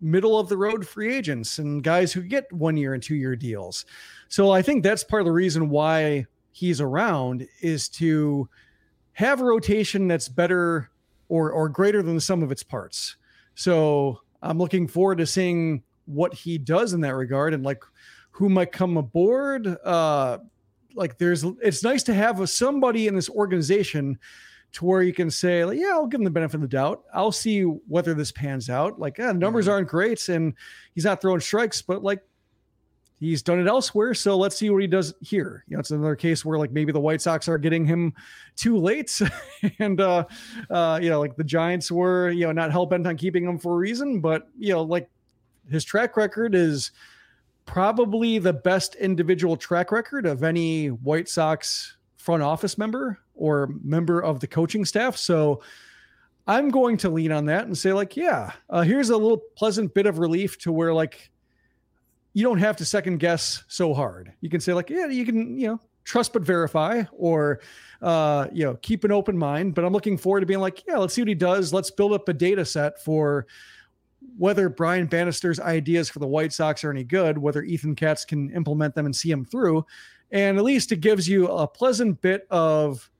middle of the road free agents and guys who get one year and two year deals. So I think that's part of the reason why he's around is to have a rotation that's better or or greater than the sum of its parts. So I'm looking forward to seeing what he does in that regard and like who might come aboard. Uh like there's it's nice to have a, somebody in this organization to where you can say, like, yeah, I'll give him the benefit of the doubt. I'll see whether this pans out. Like, yeah, numbers mm-hmm. aren't great and he's not throwing strikes, but like he's done it elsewhere. So let's see what he does here. You know, it's another case where like maybe the White Sox are getting him too late. and uh uh, you know, like the Giants were, you know, not hell bent on keeping him for a reason, but you know, like his track record is probably the best individual track record of any White Sox front office member or member of the coaching staff. So I'm going to lean on that and say, like, yeah, uh, here's a little pleasant bit of relief to where, like, you don't have to second guess so hard. You can say, like, yeah, you can, you know, trust but verify or, uh, you know, keep an open mind. But I'm looking forward to being like, yeah, let's see what he does. Let's build up a data set for whether Brian Bannister's ideas for the White Sox are any good, whether Ethan Katz can implement them and see them through. And at least it gives you a pleasant bit of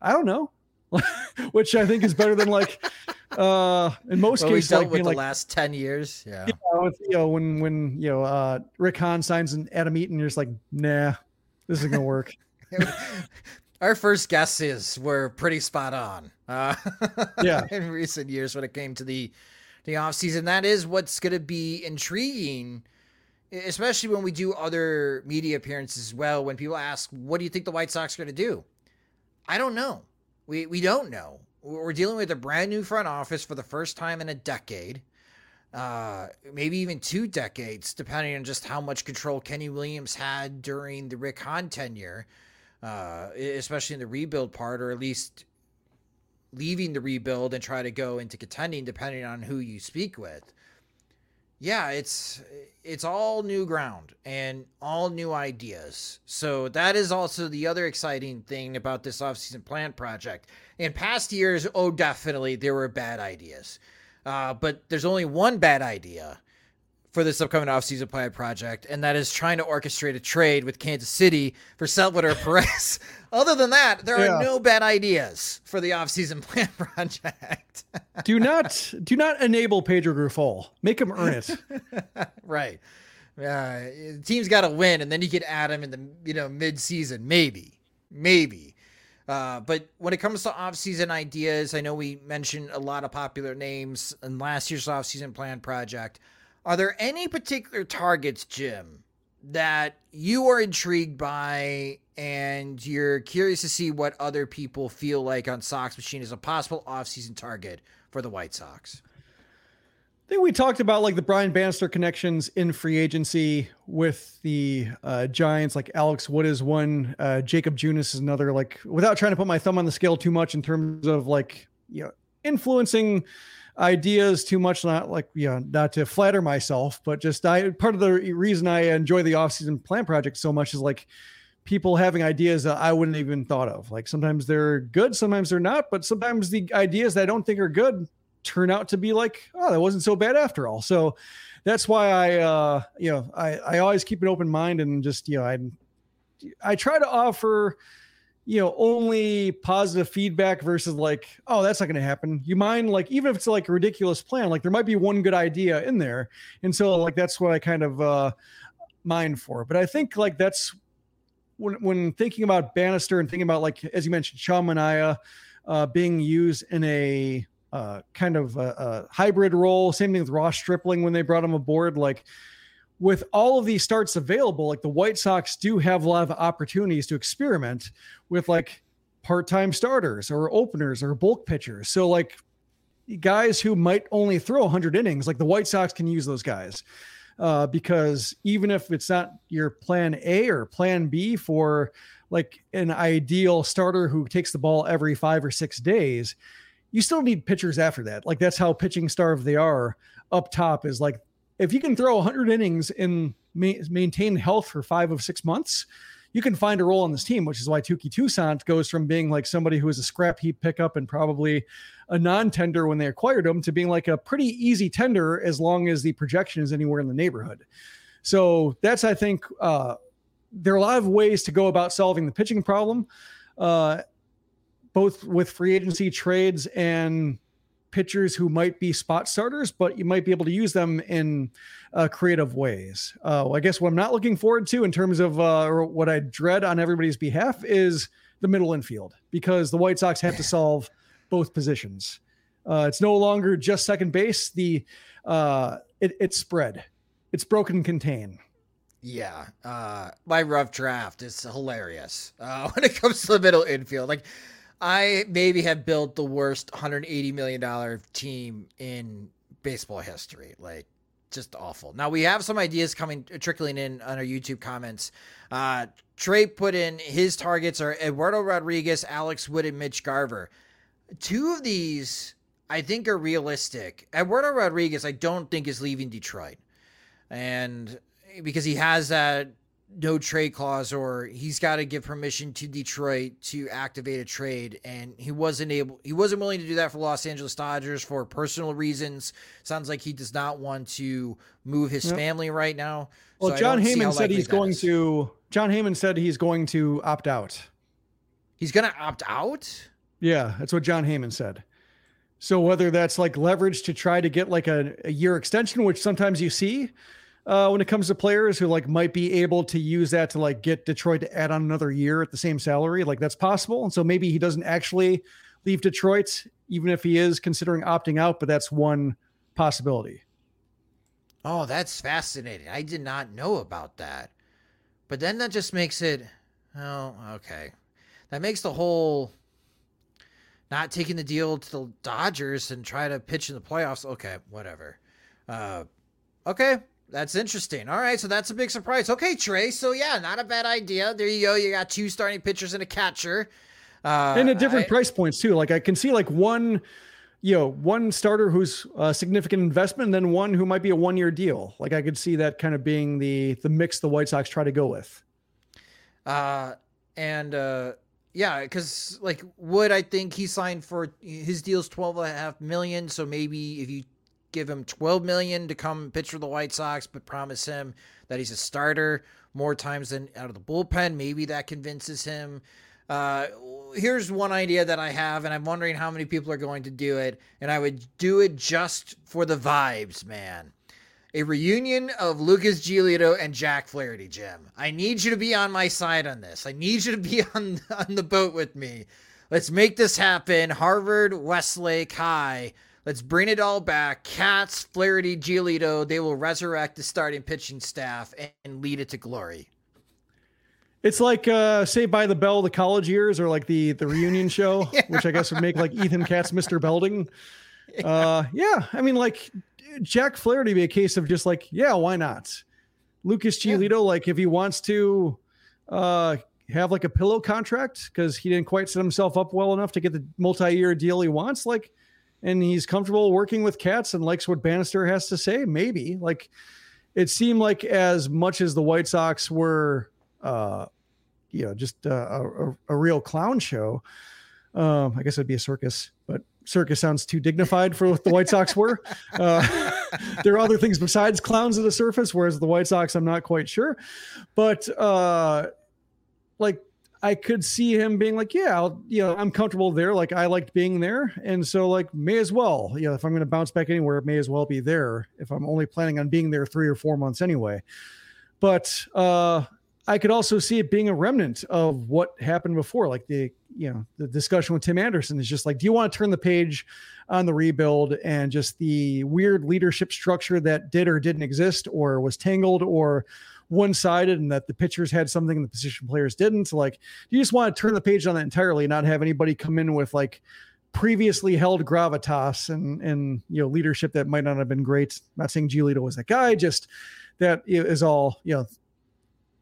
I don't know, which I think is better than like uh in most well, cases like with the like, last 10 years yeah. You know, with, you know, when when you know uh rick hahn signs an adam eaton you're just like nah this isn't gonna work. Our first guesses were pretty spot on uh yeah. in recent years when it came to the the off season that is what's gonna be intriguing especially when we do other media appearances as well when people ask what do you think the white sox are gonna do I don't know. We we don't know. We're dealing with a brand new front office for the first time in a decade, uh, maybe even two decades, depending on just how much control Kenny Williams had during the Rick Hahn tenure, uh, especially in the rebuild part, or at least leaving the rebuild and try to go into contending, depending on who you speak with. yeah, it's it's all new ground and all new ideas. So that is also the other exciting thing about this offseason plan project. In past years, oh, definitely there were bad ideas, uh, but there's only one bad idea for this upcoming offseason plan project, and that is trying to orchestrate a trade with Kansas City for Salvador Perez. Other than that, there yeah. are no bad ideas for the offseason plan project. do not do not enable Pedro Grifol. Make him earn it. right. Uh, team's got to win, and then you can add him in the you know mid season, maybe, maybe. Uh, but when it comes to offseason ideas, I know we mentioned a lot of popular names in last year's offseason plan project. Are there any particular targets, Jim, that you are intrigued by and you're curious to see what other people feel like on Sox Machine as a possible offseason target for the White Sox? I think we talked about like the Brian Bannister connections in free agency with the uh, Giants. Like Alex Wood is one, uh, Jakob Junis is another. Like without trying to put my thumb on the scale too much in terms of like you know influencing ideas too much not like you know not to flatter myself but just i part of the reason i enjoy the off-season plan project so much is like people having ideas that i wouldn't even thought of. Like sometimes they're good sometimes they're not but sometimes the ideas that i don't think are good turn out to be like oh that wasn't so bad after all. So that's why i uh you know i i always keep an open mind and just you know i i try to offer you know only positive feedback versus like oh that's not going to happen. You mind like even if it's like a ridiculous plan like there might be one good idea in there. And so like that's what i kind of uh mind for. But i think like that's when when thinking about bannister and thinking about like as you mentioned Sean Manaea, uh being used in a uh kind of a, a hybrid role same thing with ross stripling when they brought him aboard. Like with all of these starts available, like the White Sox do have a lot of opportunities to experiment with like part-time starters or openers or bulk pitchers. So like guys who might only throw 100 innings, like the White Sox can use those guys. Uh, because even if it's not your plan A or plan B for like an ideal starter who takes the ball every five or six days, you still need pitchers after that. Like that's how pitching starved they are up top is like if you can throw 100 innings and ma- maintain health for five of six months, you can find a role on this team, which is why Touki Toussaint goes from being like somebody who was a scrap heap pickup and probably a non-tender when they acquired him to being like a pretty easy tender as long as the projection is anywhere in the neighborhood. So that's I think uh, there are a lot of ways to go about solving the pitching problem, uh, both with free agency trades and pitchers who might be spot starters, but you might be able to use them in uh, creative ways. Uh, I guess what I'm not looking forward to in terms of uh, or what I dread on everybody's behalf is the middle infield because the White Sox have to solve both positions. Uh, it's no longer just second base. The uh, it, it's spread. It's broken contain. Yeah, uh, my rough draft is hilarious when it comes to the middle infield. Like I maybe have built the worst 180 million dollar team in baseball history. Like just awful. Now we have some ideas coming trickling in on our YouTube comments. Uh, Trey put in his targets are Eduardo Rodriguez, Alex Wood, and Mitch Garver. Two of these I think are realistic. Eduardo Rodriguez, I don't think is leaving Detroit, and because he has that no trade clause or he's got to give permission to Detroit to activate a trade and he wasn't able he wasn't willing to do that for Los Angeles Dodgers for personal reasons. Sounds like he does not want to move his yep. family right now. Well, so Jon Heyman said he's going is. to Jon Heyman said he's going to opt out. He's going to opt out? Yeah, that's what Jon Heyman said. So whether that's like leverage to try to get like a, a year extension, which sometimes you see, uh, when it comes to players who like might be able to use that to like get Detroit to add on another year at the same salary. Like that's possible. And so maybe he doesn't actually leave Detroit, even if he is considering opting out, but that's one possibility. Oh, that's fascinating. I did not know about that. But then that just makes it, oh, okay. That makes the whole not taking the deal to the Dodgers and try to pitch in the playoffs. Okay, whatever. Uh, okay, that's interesting. All right, so that's a big surprise. Okay, Trey. So yeah, not a bad idea. There you go. You got two starting pitchers and a catcher. Uh, and at different I, price points too. Like I can see like one you know, one starter who's a significant investment, and then one who might be a one year deal. Like I could see that kind of being the the mix the White Sox try to go with. Uh, and uh, yeah, because like Wood, I think he signed for his deal's twelve and a half million. So maybe if you give him twelve million to come pitch for the White Sox, but promise him that he's a starter more times than out of the bullpen, maybe that convinces him. Uh, here's one idea that I have, and I'm wondering how many people are going to do it. And I would do it just for the vibes, man a reunion of Lucas Giolito and Jack Flaherty, Jim. I need you to be on my side on this. I need you to be on, on the boat with me. Let's make this happen. Harvard, Westlake High. Let's bring it all back. Katz, Flaherty, Giolito, they will resurrect the starting pitching staff and lead it to glory. It's like uh Saved by the Bell, the college years, or like the the reunion show, yeah. which I guess would make like Ethan Katz Mr. Belding. Uh yeah, I mean like Jack Flaherty be a case of just like, yeah, why not? Lucas Giolito, yeah. like if he wants to uh, have like a pillow contract because he didn't quite set himself up well enough to get the multi-year deal he wants, like, and he's comfortable working with Katz and likes what Bannister has to say, maybe. Like, it seemed like as much as the White Sox were, uh, you know, just uh, a, a, real clown show. Um, I guess it'd be a circus, but circus sounds too dignified for what the White Sox were. Uh, there are other things besides clowns at the surface, whereas the White Sox, I'm not quite sure. But uh, like, I could see him being like, yeah, I'll, you know, I'm comfortable there. Like, I liked being there, and so like, may as well. You know, if I'm going to bounce back anywhere, it may as well be there. If I'm only planning on being there three or four months anyway. But uh, I could also see it being a remnant of what happened before, like the you know the discussion with Tim Anderson is just like, do you want to turn the page on the rebuild and just the weird leadership structure that did or didn't exist, or was tangled, or one-sided, and that the pitchers had something and the position players didn't? Like, you just want to turn the page on that entirely, and not have anybody come in with like previously held gravitas and and you know leadership that might not have been great. not saying Giolito was that guy, just that is all you know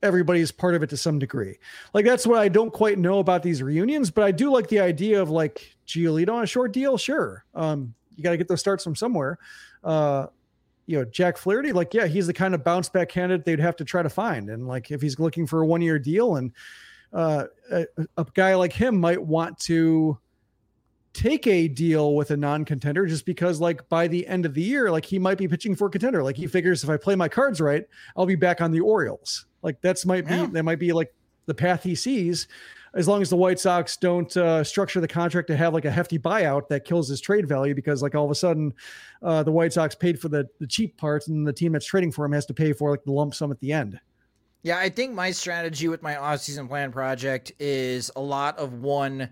everybody's part of it to some degree. Like that's what I don't quite know about these reunions, but I do like the idea of like Giolito on a short deal. Sure, um, you got to get those starts from somewhere. Uh, you know, Jack Flaherty, like yeah, he's the kind of bounce back candidate they'd have to try to find, and like if he's looking for a one year deal, and uh, a, a guy like him might want to take a deal with a non-contender just because like by the end of the year like he might be pitching for a contender. Like he figures if i play my cards right i'll be back on the orioles. Like that's might be that might be like the path he sees as long as the white sox don't uh, structure the contract to have like a hefty buyout that kills his trade value because like all of a sudden uh, the white sox paid for the the cheap parts and the team that's trading for him has to pay for like the lump sum at the end. Yeah i think my strategy with my offseason plan project is a lot of one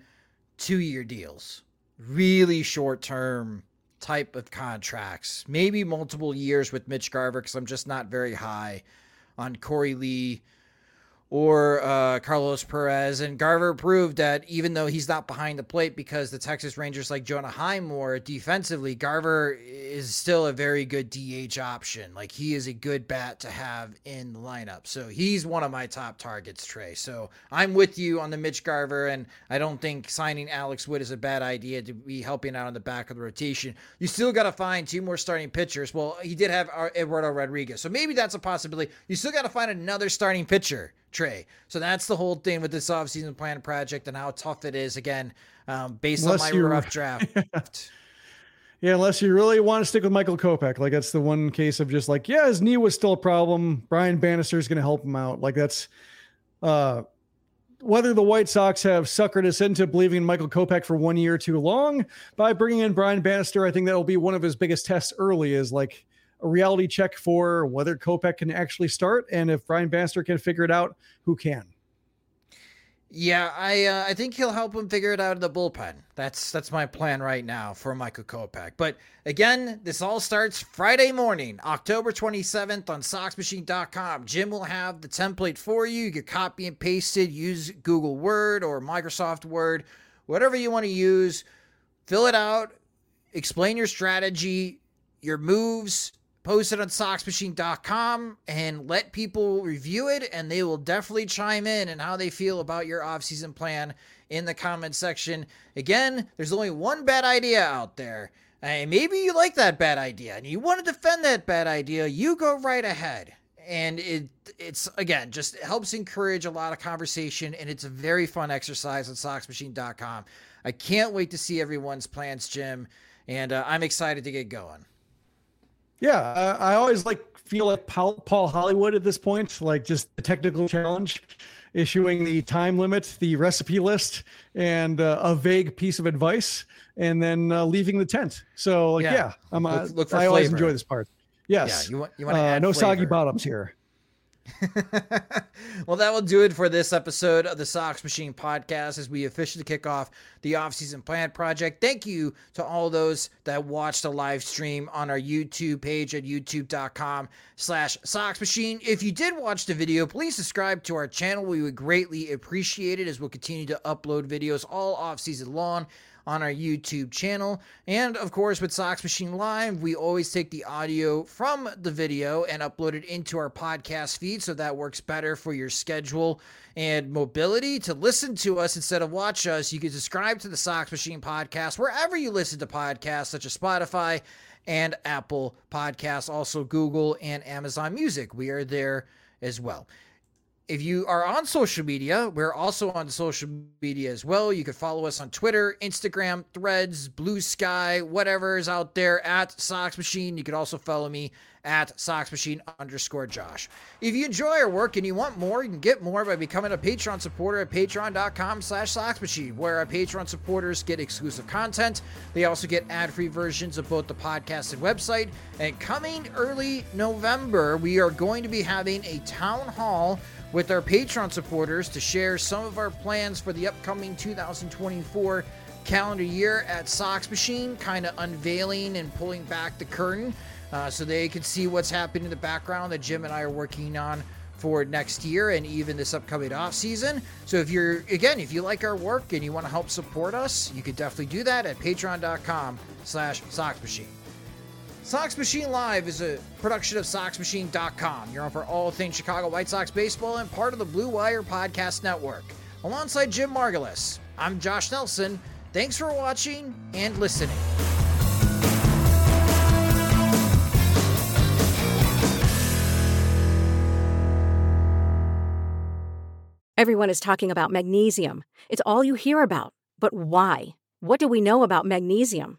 two year deals really short term type of contracts, maybe multiple years with Mitch Garver because I'm just not very high on Korey Lee or uh, Carlos Perez. And Garver proved that even though he's not behind the plate because the Texas Rangers like Jonah Heim more defensively, Garver is still a very good DH option. Like he is a good bat to have in the lineup. So he's one of my top targets, Trey. So I'm with you on the Mitch Garver, and I don't think signing Alex Wood is a bad idea to be helping out on the back of the rotation. You still got to find two more starting pitchers. Well, he did have Eduardo Rodriguez, so maybe that's a possibility. You still got to find another starting pitcher Trey. So that's the whole thing with this offseason plan project and how tough it is. Again, um, based unless on my rough draft. yeah, unless you really want to stick with Michael Kopech, like that's the one case of just like, yeah, his knee was still a problem. Brian Bannister is going to help him out. Like that's uh, whether the White Sox have suckered us into believing in Michael Kopech for one year too long by bringing in Brian Bannister. I think that will be one of his biggest tests early. Is like a reality check for whether Kopech can actually start, and if Brian Bannister can figure it out, who can? Yeah, I uh, I think he'll help him figure it out in the bullpen. That's that's my plan right now for Michael Kopech. But again, this all starts Friday morning, October 27th on SoxMachine.com. Jim will have the template for you. You can copy and paste it, use Google Word or Microsoft Word, whatever you want to use. Fill it out, explain your strategy, your moves, post it on SoxMachine.com and let people review it and they will definitely chime in and how they feel about your off-season plan in the comment section. Again, there's only one bad idea out there. And maybe you like that bad idea and you want to defend that bad idea, you go right ahead. And it it's again just helps encourage a lot of conversation and it's a very fun exercise on SoxMachine.com. I can't wait to see everyone's plans, Jim, and uh, I'm excited to get going. Yeah, uh, I always like feel like Paul, Paul Hollywood at this point, like just the technical challenge, issuing the time limit, the recipe list, and uh, a vague piece of advice, and then uh, leaving the tent. So like, yeah, yeah I'm. Uh, look, look I always enjoy this part. Yes. Yeah, you want you want to uh, no flavor. soggy bottoms here. well, that will do it for this episode of the Sox Machine podcast as we officially kick off the off-season plan project. Thank you to all those that watched the live stream on our YouTube page at youtube.com slash Sox Machine. If you did watch the video, please subscribe to our channel. We would greatly appreciate it as we'll continue to upload videos all off-season long on our YouTube channel. And of course, with Sox Machine Live, we always take the audio from the video and upload it into our podcast feed so that works better for your schedule and mobility to listen to us instead of watch us. You can subscribe to the Sox Machine podcast wherever you listen to podcasts, such as Spotify and Apple Podcasts, also Google and Amazon Music. We are there as well if you are on social media, we're also on social media as well. You can follow us on Twitter, Instagram, Threads, Blue Sky, whatever is out there at Sox Machine. You can also follow me at Sox Machine underscore Josh. If you enjoy our work and you want more, you can get more by becoming a Patreon supporter at patreon.com slash Sox Machine, where our Patreon supporters get exclusive content. They also get ad-free versions of both the podcast and website. And coming early November, we are going to be having a town hall with our Patreon supporters to share some of our plans for the upcoming 2024 calendar year at Sox Machine, kind of unveiling and pulling back the curtain uh, so they can see what's happening in the background that Jim and I are working on for next year and even this upcoming off season. So if you're again, if you like our work and you want to help support us, you could definitely do that at patreon.com slash Sox Machine. Sox Machine Live is a production of SoxMachine.com. You're on for all things Chicago White Sox baseball and part of the Blue Wire Podcast Network. Alongside Jim Margalus, I'm Josh Nelson. Thanks for watching and listening. Everyone is talking about magnesium. It's all you hear about. But why? What do we know about magnesium?